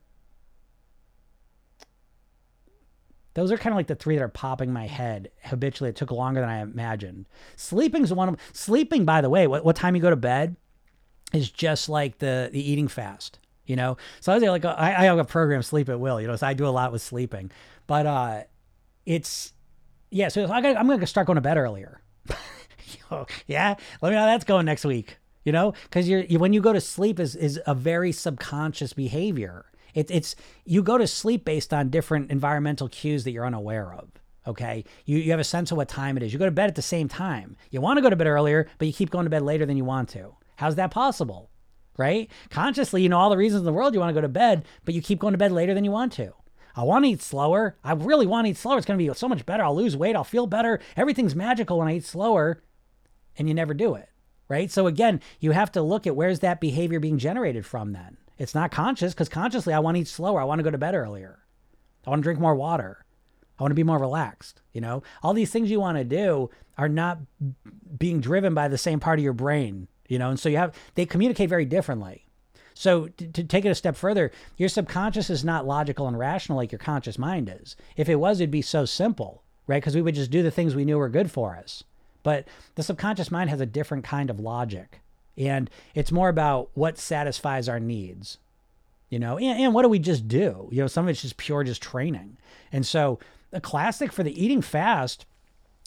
Those are kind of like the three that are popping my head habitually. It took longer than I imagined. Sleeping's one of them. sleeping. By the way, what, what time you go to bed is just like the the eating fast. You know, so I was like, I, I have a program, Sleep at Will. You know, so I do a lot with sleeping, but uh, it's yeah. So I am gonna start going to bed earlier. (laughs) yeah, let me know how that's going next week. You know, because you're you, when you go to sleep is is a very subconscious behavior. It, it's you go to sleep based on different environmental cues that you're unaware of. Okay, you you have a sense of what time it is. You go to bed at the same time. You want to go to bed earlier, but you keep going to bed later than you want to. How's that possible? Right? Consciously, you know all the reasons in the world you want to go to bed, but you keep going to bed later than you want to. I want to eat slower. I really want to eat slower. It's going to be so much better. I'll lose weight. I'll feel better. Everything's magical when I eat slower. And you never do it. Right. So again, you have to look at where's that behavior being generated from then. It's not conscious because consciously I want to eat slower. I want to go to bed earlier. I want to drink more water. I want to be more relaxed. You know, all these things you want to do are not being driven by the same part of your brain, you know, and so you have, they communicate very differently. So to, to take it a step further, your subconscious is not logical and rational like your conscious mind is. If it was, it'd be so simple, right? Because we would just do the things we knew were good for us. But the subconscious mind has a different kind of logic. And it's more about what satisfies our needs, you know, and, and what do we just do? You know, some of it's just pure just training. And so the classic for the eating fast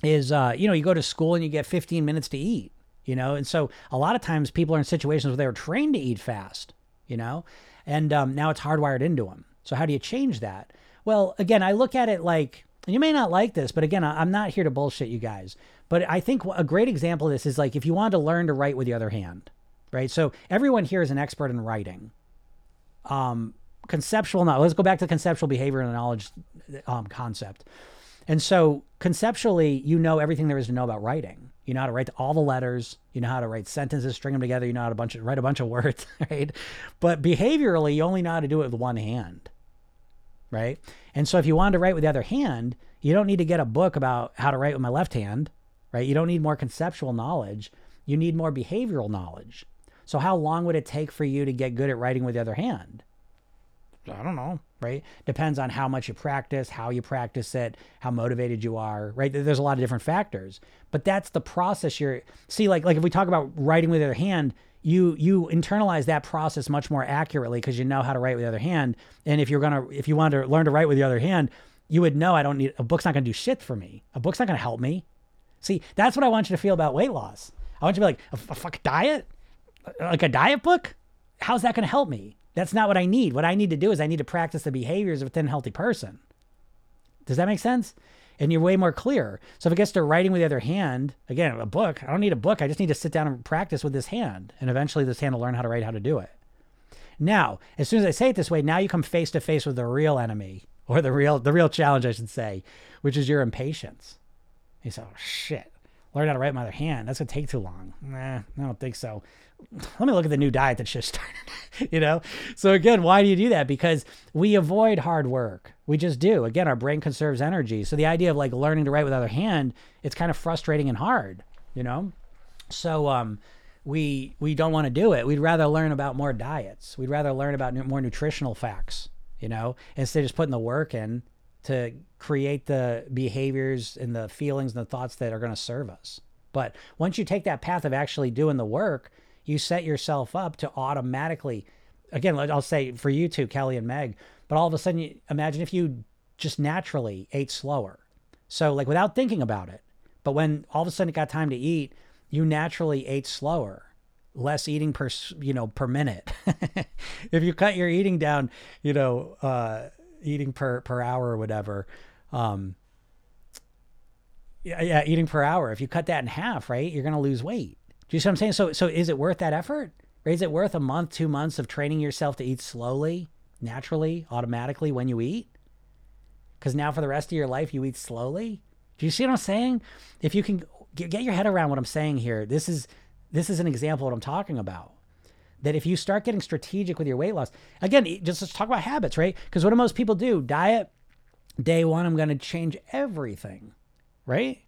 is, uh, you know, you go to school and you get 15 minutes to eat, you know, and so a lot of times people are in situations where they were trained to eat fast, you know, and um, now it's hardwired into them. So how do you change that? Well, again, I look at it like, and you may not like this, but again, I'm not here to bullshit you guys. But I think a great example of this is like if you want to learn to write with the other hand, right? So everyone here is an expert in writing. Um, conceptual knowledge. Let's go back to conceptual behavior and knowledge um, concept. And so conceptually, you know everything there is to know about writing. You know how to write all the letters. You know how to write sentences, string them together. You know how to bunch of, write a bunch of (laughs) words, right? But behaviorally, you only know how to do it with one hand, right? And so if you wanted to write with the other hand, you don't need to get a book about how to write with my left hand right? You don't need more conceptual knowledge. You need more behavioral knowledge. So, how long would it take for you to get good at writing with the other hand? I don't know, right? Depends on how much you practice, how you practice it, how motivated you are, right? There's a lot of different factors. But that's the process you're see like like if we talk about writing with the other hand, you you internalize that process much more accurately because you know how to write with the other hand. And if you're gonna if you want to learn to write with the other hand, you would know I don't need a book's not gonna do shit for me. A book's not gonna help me. See, that's what I want you to feel about weight loss. I want you to be like, a, a fuck diet? Like a diet book? How's that to help me? That's not what I need. What I need to do is I need to practice the behaviors of a thin, healthy person. Does that make sense? And you're way more clear. So if it gets to writing with the other hand, again, a book, I don't need a book. I just need to sit down and practice with this hand. And eventually this hand will learn how to write, how to do it. Now, as soon as I say it this way, now you come face to face with the real enemy (laughs) or the real the real challenge, I should say, which is your impatience. You say, "Oh shit, learn how to write my other hand. That's gonna take too long." Nah, I don't think so. Let me look at the new diet that just (laughs) started. you know. So again, why do you do that? Because we avoid hard work. We just do. Again, our brain conserves energy. So the idea of like learning to write with other hand, it's kind of frustrating and hard. You know. So um, we we don't want to do it. We'd rather learn about more diets. We'd rather learn about nu- more nutritional facts you know, instead of just putting the work in to create the behaviors and the feelings and the thoughts that are going to serve us. But once you take that path of actually doing the work, you set yourself up to automatically, again, I'll say for you too, Kelly and Meg, but all of a sudden, you, imagine if you just naturally ate slower. So, like without thinking about it. But when all of a sudden it got time to eat, you naturally ate slower less eating per you know per minute (laughs) if you cut your eating down you know uh eating per per hour or whatever um yeah, yeah eating per hour if you cut that in half right you're going to lose weight do you see what i'm saying so so is it worth that effort is it worth a month two months of training yourself to eat slowly naturally automatically when you eat because now for the rest of your life you eat slowly do you see what i'm saying if you can get your head around what i'm saying here this is this is an example of what I'm talking about. That if you start getting strategic with your weight loss, again, just let's talk about habits, right? Because what do most people do? Diet, day one, I'm going to change everything, right?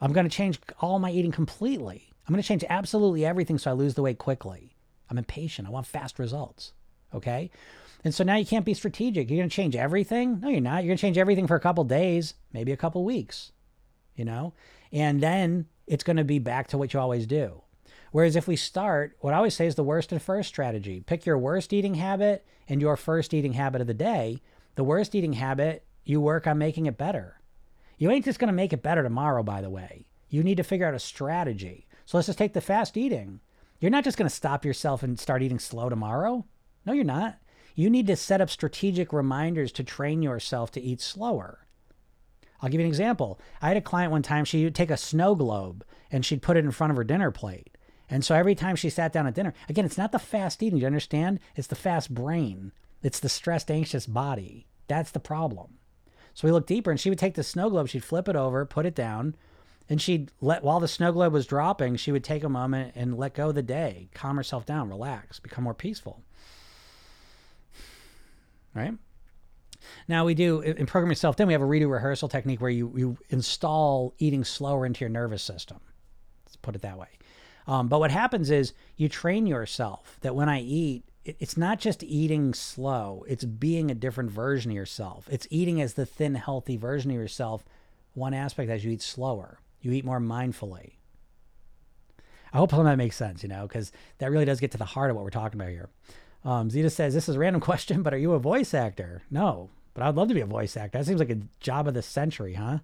I'm going to change all my eating completely. I'm going to change absolutely everything so I lose the weight quickly. I'm impatient. I want fast results. Okay. And so now you can't be strategic. You're going to change everything? No, you're not. You're going to change everything for a couple days, maybe a couple weeks, you know? And then it's going to be back to what you always do. Whereas if we start, what I always say is the worst and first strategy. Pick your worst eating habit and your first eating habit of the day. The worst eating habit, you work on making it better. You ain't just going to make it better tomorrow, by the way. You need to figure out a strategy. So let's just take the fast eating. You're not just going to stop yourself and start eating slow tomorrow. No, you're not. You need to set up strategic reminders to train yourself to eat slower. I'll give you an example. I had a client one time, she would take a snow globe and she'd put it in front of her dinner plate. And so every time she sat down at dinner, again, it's not the fast eating, you understand? It's the fast brain. It's the stressed, anxious body. That's the problem. So we looked deeper and she would take the snow globe, she'd flip it over, put it down, and she'd let, while the snow globe was dropping, she would take a moment and let go of the day, calm herself down, relax, become more peaceful. Right? Now we do in program yourself. Then we have a redo rehearsal technique where you you install eating slower into your nervous system. Let's put it that way. Um, but what happens is you train yourself that when I eat, it, it's not just eating slow, it's being a different version of yourself. It's eating as the thin, healthy version of yourself. One aspect as you eat slower, you eat more mindfully. I hope of that makes sense, you know, because that really does get to the heart of what we're talking about here. Um, Zeta says, This is a random (laughs) question, but are you a voice actor? No, but I'd love to be a voice actor. That seems like a job of the century, huh?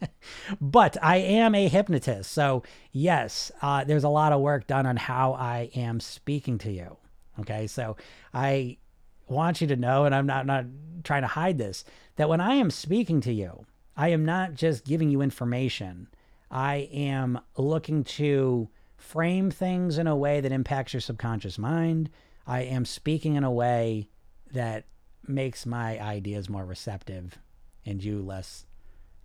(laughs) but I am a hypnotist. So, yes, uh, there's a lot of work done on how I am speaking to you. Okay. So, I want you to know, and I'm not, not trying to hide this, that when I am speaking to you, I am not just giving you information. I am looking to frame things in a way that impacts your subconscious mind. I am speaking in a way that makes my ideas more receptive and you less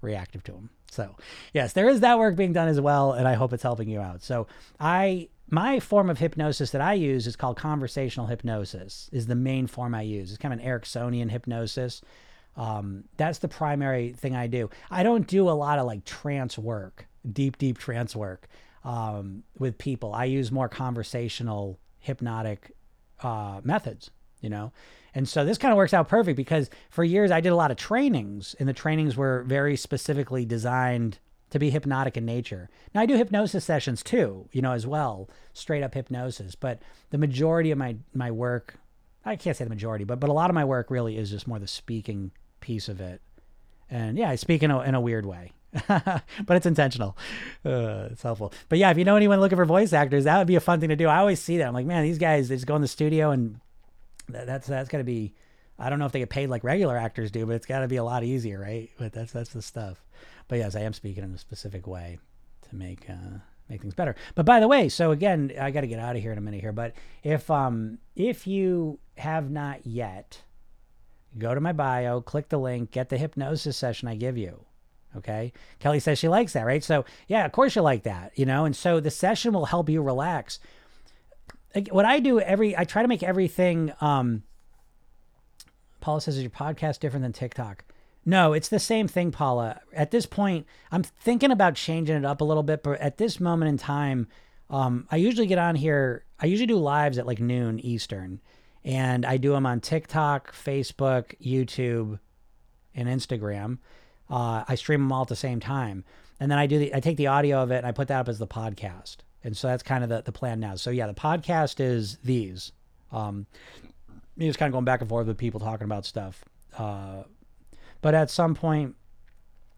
reactive to them. So, yes, there is that work being done as well, and I hope it's helping you out. So, I my form of hypnosis that I use is called conversational hypnosis. Is the main form I use. It's kind of an Ericksonian hypnosis. Um, that's the primary thing I do. I don't do a lot of like trance work, deep, deep trance work um, with people. I use more conversational hypnotic uh, methods. You know, and so this kind of works out perfect because for years I did a lot of trainings, and the trainings were very specifically designed to be hypnotic in nature. Now I do hypnosis sessions too, you know, as well, straight up hypnosis. But the majority of my my work, I can't say the majority, but but a lot of my work really is just more the speaking piece of it. And yeah, I speak in a in a weird way. (laughs) but it's intentional. Uh, it's helpful. But yeah, if you know anyone looking for voice actors, that would be a fun thing to do. I always see that. I'm like, man, these guys, they just go in the studio and that, that's that's got to be. I don't know if they get paid like regular actors do, but it's got to be a lot easier, right? But that's that's the stuff. But yes, I am speaking in a specific way to make uh, make things better. But by the way, so again, I got to get out of here in a minute here. But if um if you have not yet, go to my bio, click the link, get the hypnosis session I give you. Okay. Kelly says she likes that, right? So, yeah, of course you like that, you know? And so the session will help you relax. What I do every, I try to make everything, um, Paula says, is your podcast different than TikTok? No, it's the same thing, Paula. At this point, I'm thinking about changing it up a little bit, but at this moment in time, um, I usually get on here. I usually do lives at like noon Eastern, and I do them on TikTok, Facebook, YouTube, and Instagram. Uh, I stream them all at the same time, and then I do the I take the audio of it and I put that up as the podcast, and so that's kind of the the plan now. So yeah, the podcast is these. Um, just kind of going back and forth with people talking about stuff. Uh, but at some point,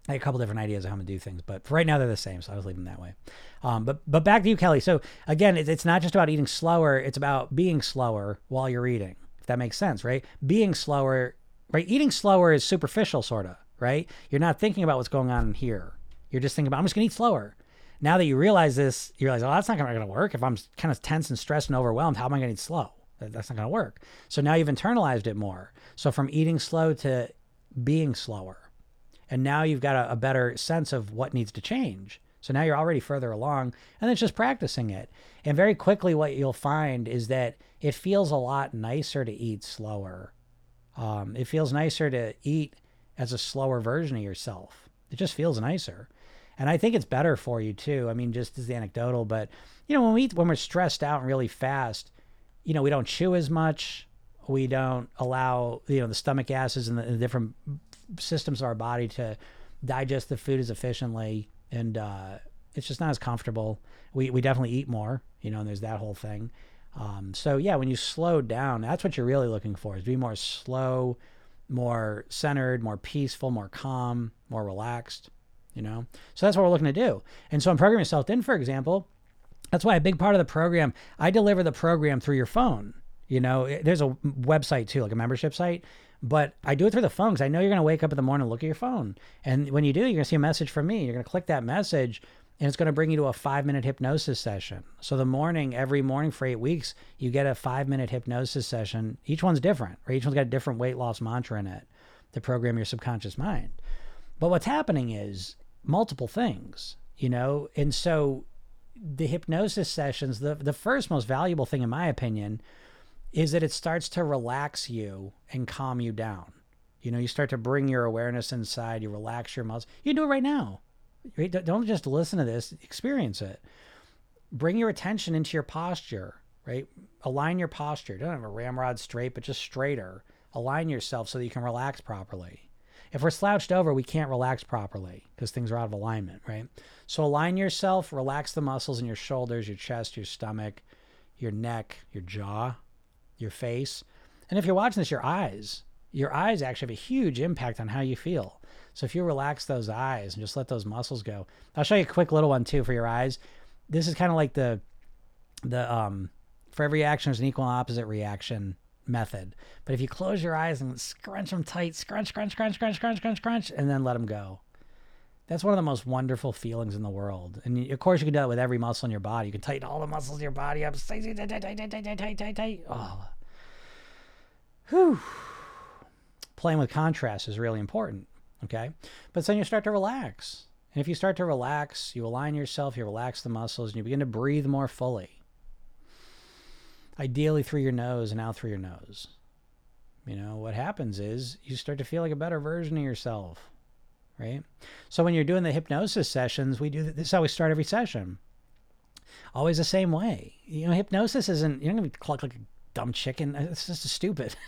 I had a couple different ideas of how gonna do things, but for right now they're the same, so I was leaving them that way. Um, but but back to you, Kelly. So again, it's, it's not just about eating slower; it's about being slower while you're eating. If that makes sense, right? Being slower, right? Eating slower is superficial, sort of, right? You're not thinking about what's going on here. You're just thinking about I'm just gonna eat slower. Now that you realize this, you realize, oh, that's not gonna work. If I'm kind of tense and stressed and overwhelmed, how am I gonna eat slow? That's not gonna work. So now you've internalized it more. So from eating slow to being slower. And now you've got a, a, better sense of what needs to change. So now you're already further along, and it's just practicing it. And very quickly, what you'll find is that it feels a lot nicer to eat slower. Um, it feels nicer to eat as a slower version of yourself. It just feels nicer. And I think it's better for you too. I mean, just as anecdotal, but you know, when we when we're stressed out and really fast, you know, we don't chew as much we don't allow you know the stomach acids and the, the different systems of our body to digest the food as efficiently and uh, it's just not as comfortable we, we definitely eat more you know and there's that whole thing um, so yeah when you slow down that's what you're really looking for is be more slow more centered more peaceful more calm more relaxed you know so that's what we're looking to do and so in programming yourself in for example that's why a big part of the program i deliver the program through your phone you know, eh, there's a website too, like a membership site, but I do it through the phone because I know you're going to wake up in the morning and look at your phone. And when you do, you're going to see a message from me. You're going to click that message and it's going to bring you to a five minute hypnosis session. So the morning, every morning for eight weeks, you get a five minute hypnosis session. Each one's different, right? Each one's got a different weight loss mantra in it to program your subconscious mind. But what's happening is multiple things, you know? And so the hypnosis sessions, the, the first most valuable thing, in my opinion, is that it starts to relax you and calm you down. You know, you start to bring your awareness inside, you relax your muscles. You do it right now. Right? Don't just listen to this, experience it. Bring your attention into your posture, right? Align your posture. Don't have a ramrod straight, but just straighter. Align yourself so that you can relax properly. If we're slouched over, we can't relax properly because things are out of alignment, right? So align yourself, relax the muscles in your shoulders, your chest, your stomach, your neck, your jaw, your face. And if you're watching this, your eyes. Your eyes actually have a huge impact on how you feel. So if you relax those eyes and just let those muscles go, I'll show you a quick little one too for your eyes. This is kind of like the the um for every action there's an equal and opposite reaction method. But if you close your eyes and scrunch them tight, scrunch, scrunch, scrunch, scrunch, scrunch, scrunch, scrunch, and then let them go. That's one of the most wonderful feelings in the world. And of course, you can do that with every muscle in your body. You can tighten all the muscles in your body up. Tight, tight, tight, tight, tight, tight, tight, tight, tight. Oh. Whew. Playing with contrast is really important. Okay. But then you start to relax. And if you start to relax, you align yourself, you relax the muscles, and you begin to breathe more fully. Ideally through your nose and out through your nose. You know, what happens is you start to feel like a better version of yourself right? So when you're doing the hypnosis sessions, we do this is how we start every session. Always the same way. You know, hypnosis isn't you're not gonna be cluck like a dumb chicken. (laughs) It's just stupid. (laughs)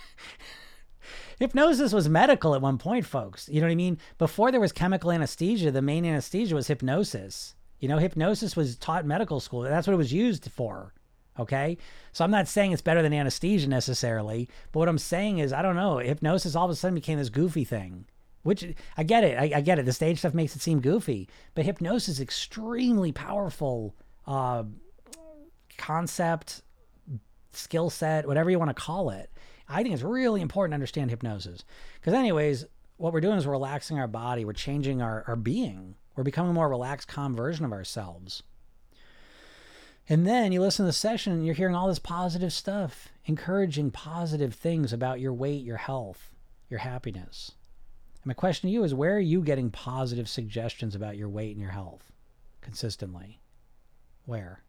hypnosis was medical at one point, folks. You know what I mean? Before there was chemical anesthesia, the main anesthesia was hypnosis. You know, hypnosis was taught medical school. That's what it was used for. Okay. So I'm not saying it's better than anesthesia necessarily, but what I'm saying is, I don't know, hypnosis all of a sudden became this goofy thing. Which I get it. I, I, get it. The stage stuff makes it seem goofy, but hypnosis is extremely powerful uh, concept, skill set, whatever you want to call it. I think it's really important to understand hypnosis. Because, anyways, what we're doing is we're relaxing our body, we're changing our, our being, we're becoming a more relaxed, calm version of ourselves. And then you listen to the session and you're hearing all this positive stuff encouraging positive things about your weight, your health, your happiness. And my question to you is where are you getting positive suggestions about your weight and your health consistently? Where?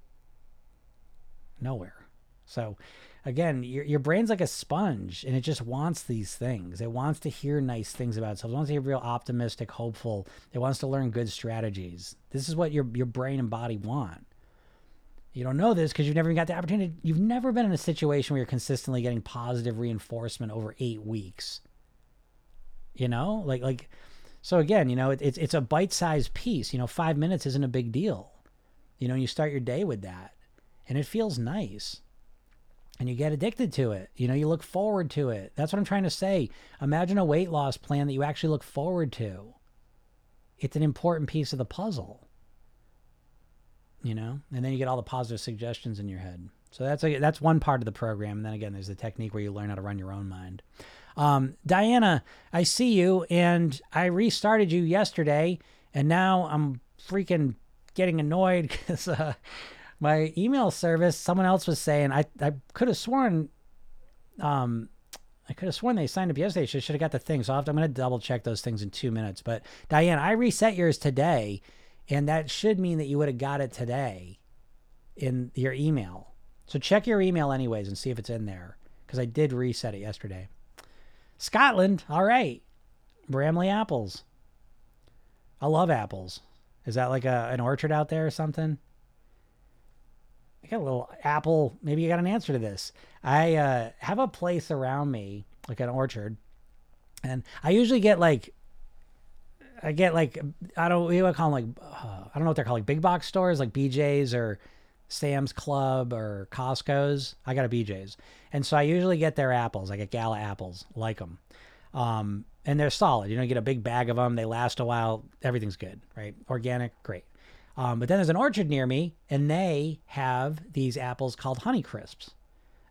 Nowhere. So, again, your, your brain's like a sponge and it just wants these things. It wants to hear nice things about itself. It wants to be real optimistic, hopeful. It wants to learn good strategies. This is what your, your brain and body want. You don't know this because you've never even got the opportunity. You've never been in a situation where you're consistently getting positive reinforcement over eight weeks. You know, like like, so again, you know, it, it's it's a bite-sized piece. You know, five minutes isn't a big deal. You know, you start your day with that, and it feels nice and you get addicted to it. You know, you look forward to it. That's what I'm trying to say. Imagine a weight loss plan that you actually look forward to. It's an important piece of the puzzle. You know, and then you get all the positive suggestions in your head. So that's a, that's one part of the program. And then again, there's the technique where you learn how to run your own mind. Um, Diana, I see you, and I restarted you yesterday, and now I'm freaking getting annoyed (laughs) because uh, my email service, someone else was saying I I could have sworn, um, I could have sworn they signed up yesterday. Should should have got the thing. So i am going to double check those things in two minutes. But Diane, I reset yours today, and that should mean that you would have got it today, in your email. So check your email anyways and see if it's in there because I did reset it yesterday. Scotland, all right. Bramley apples. I love apples. Is that like a an orchard out there or something? I got a little apple. Maybe you got an answer to this. I uh, have a place around me, like an orchard, and I usually get like, I get like, I don't, we would call them like, uh, I don't know what they're called, like big box stores, like BJ's or Sam's Club or Costco's. I got a BJ's, and so I usually get their apples. I get Gala apples, like them, um, and they're solid. You know, you get a big bag of them. They last a while. Everything's good, right? Organic, great. Um, but then there's an orchard near me, and they have these apples called Honey Crisps,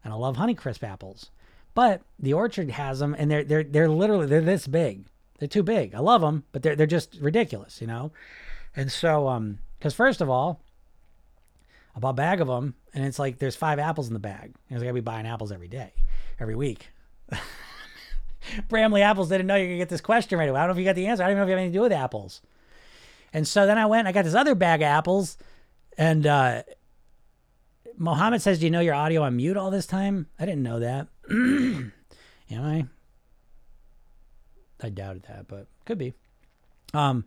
and I love Honey Crisp apples. But the orchard has them, and they're they're they're literally they're this big. They're too big. I love them, but they're they're just ridiculous, you know. And so, um, because first of all, I bought a bag of them, and it's like there's five apples in the bag. And I gonna be buying apples every day, every week. (laughs) Bramley apples didn't know you could get this question right away. I don't know if you got the answer. I don't know if you have anything to do with apples. And so then I went I got this other bag of apples. And uh, Mohammed says, Do you know your audio on mute all this time? I didn't know that. (clears throat) Am I? I doubted that, but could be. Um,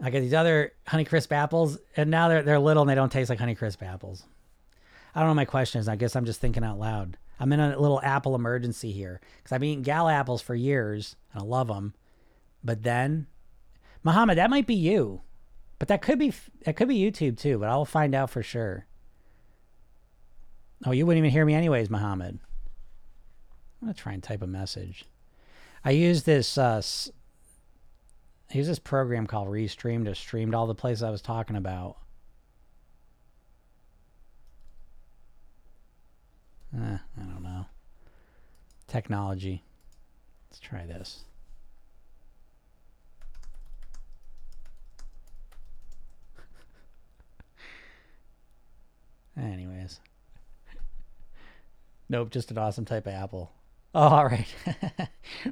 I got these other Honeycrisp apples, and now they're they're little and they don't taste like Honeycrisp apples. I don't know my question is. I guess I'm just thinking out loud. I'm in a little apple emergency here because I've been eating Gala apples for years and I love them, but then Muhammad, that might be you, but that could be that could be YouTube too. But I'll find out for sure. Oh, you wouldn't even hear me anyways, Muhammad. I'm gonna try and type a message. I use this uh, I use this program called Restream to stream to all the places I was talking about. Eh, I don't know. Technology. Let's try this. Anyways. (laughs) Nope, just an awesome type of apple. Oh, (laughs) all right.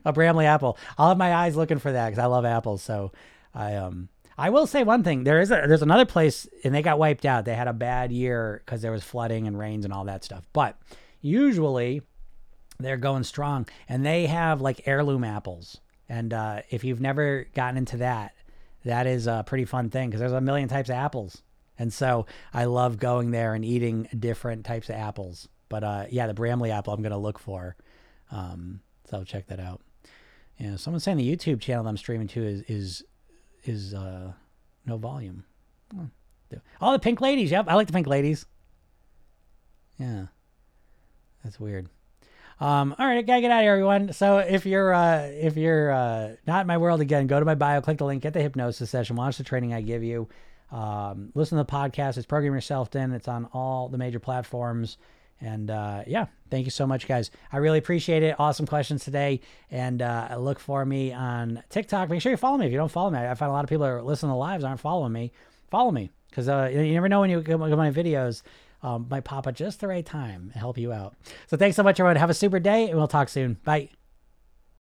a Bramley apple. I'll have my eyes looking for that because I love apples. So I um I will say one thing. There is a, there's another place and they got wiped out. They had a bad year because there was flooding and rains and all that stuff. But usually they're going strong and they have like heirloom apples. And uh, if you've never gotten into that, that is a pretty fun thing because there's a million types of apples. And so I love going there and eating different types of apples. But uh, yeah, the Bramley apple I'm going to look for. Um, so check that out. Yeah, someone's saying the YouTube channel I'm streaming to is is is uh, no volume. Oh, the pink ladies. Yep, I like the pink ladies. Yeah, that's weird. Um, all right, I gotta get out of here, everyone. So if you're uh, if you're uh, not in my world again, go to my bio, click the link, get the hypnosis session, watch the training I give you. Um, listen to the podcast. It's Program Yourself Thin. It's on all the major platforms. And uh, yeah, thank you so much, guys. I really appreciate it. Awesome questions today. And uh, look for me on TikTok. Make sure you follow me. If you don't follow me, I find a lot of people are listening to lives aren't following me. Follow me because uh, you never know when you get my videos. um, might pop at just the right time and help you out. So thanks so much, everyone. Have a super day, and we'll talk soon. Bye.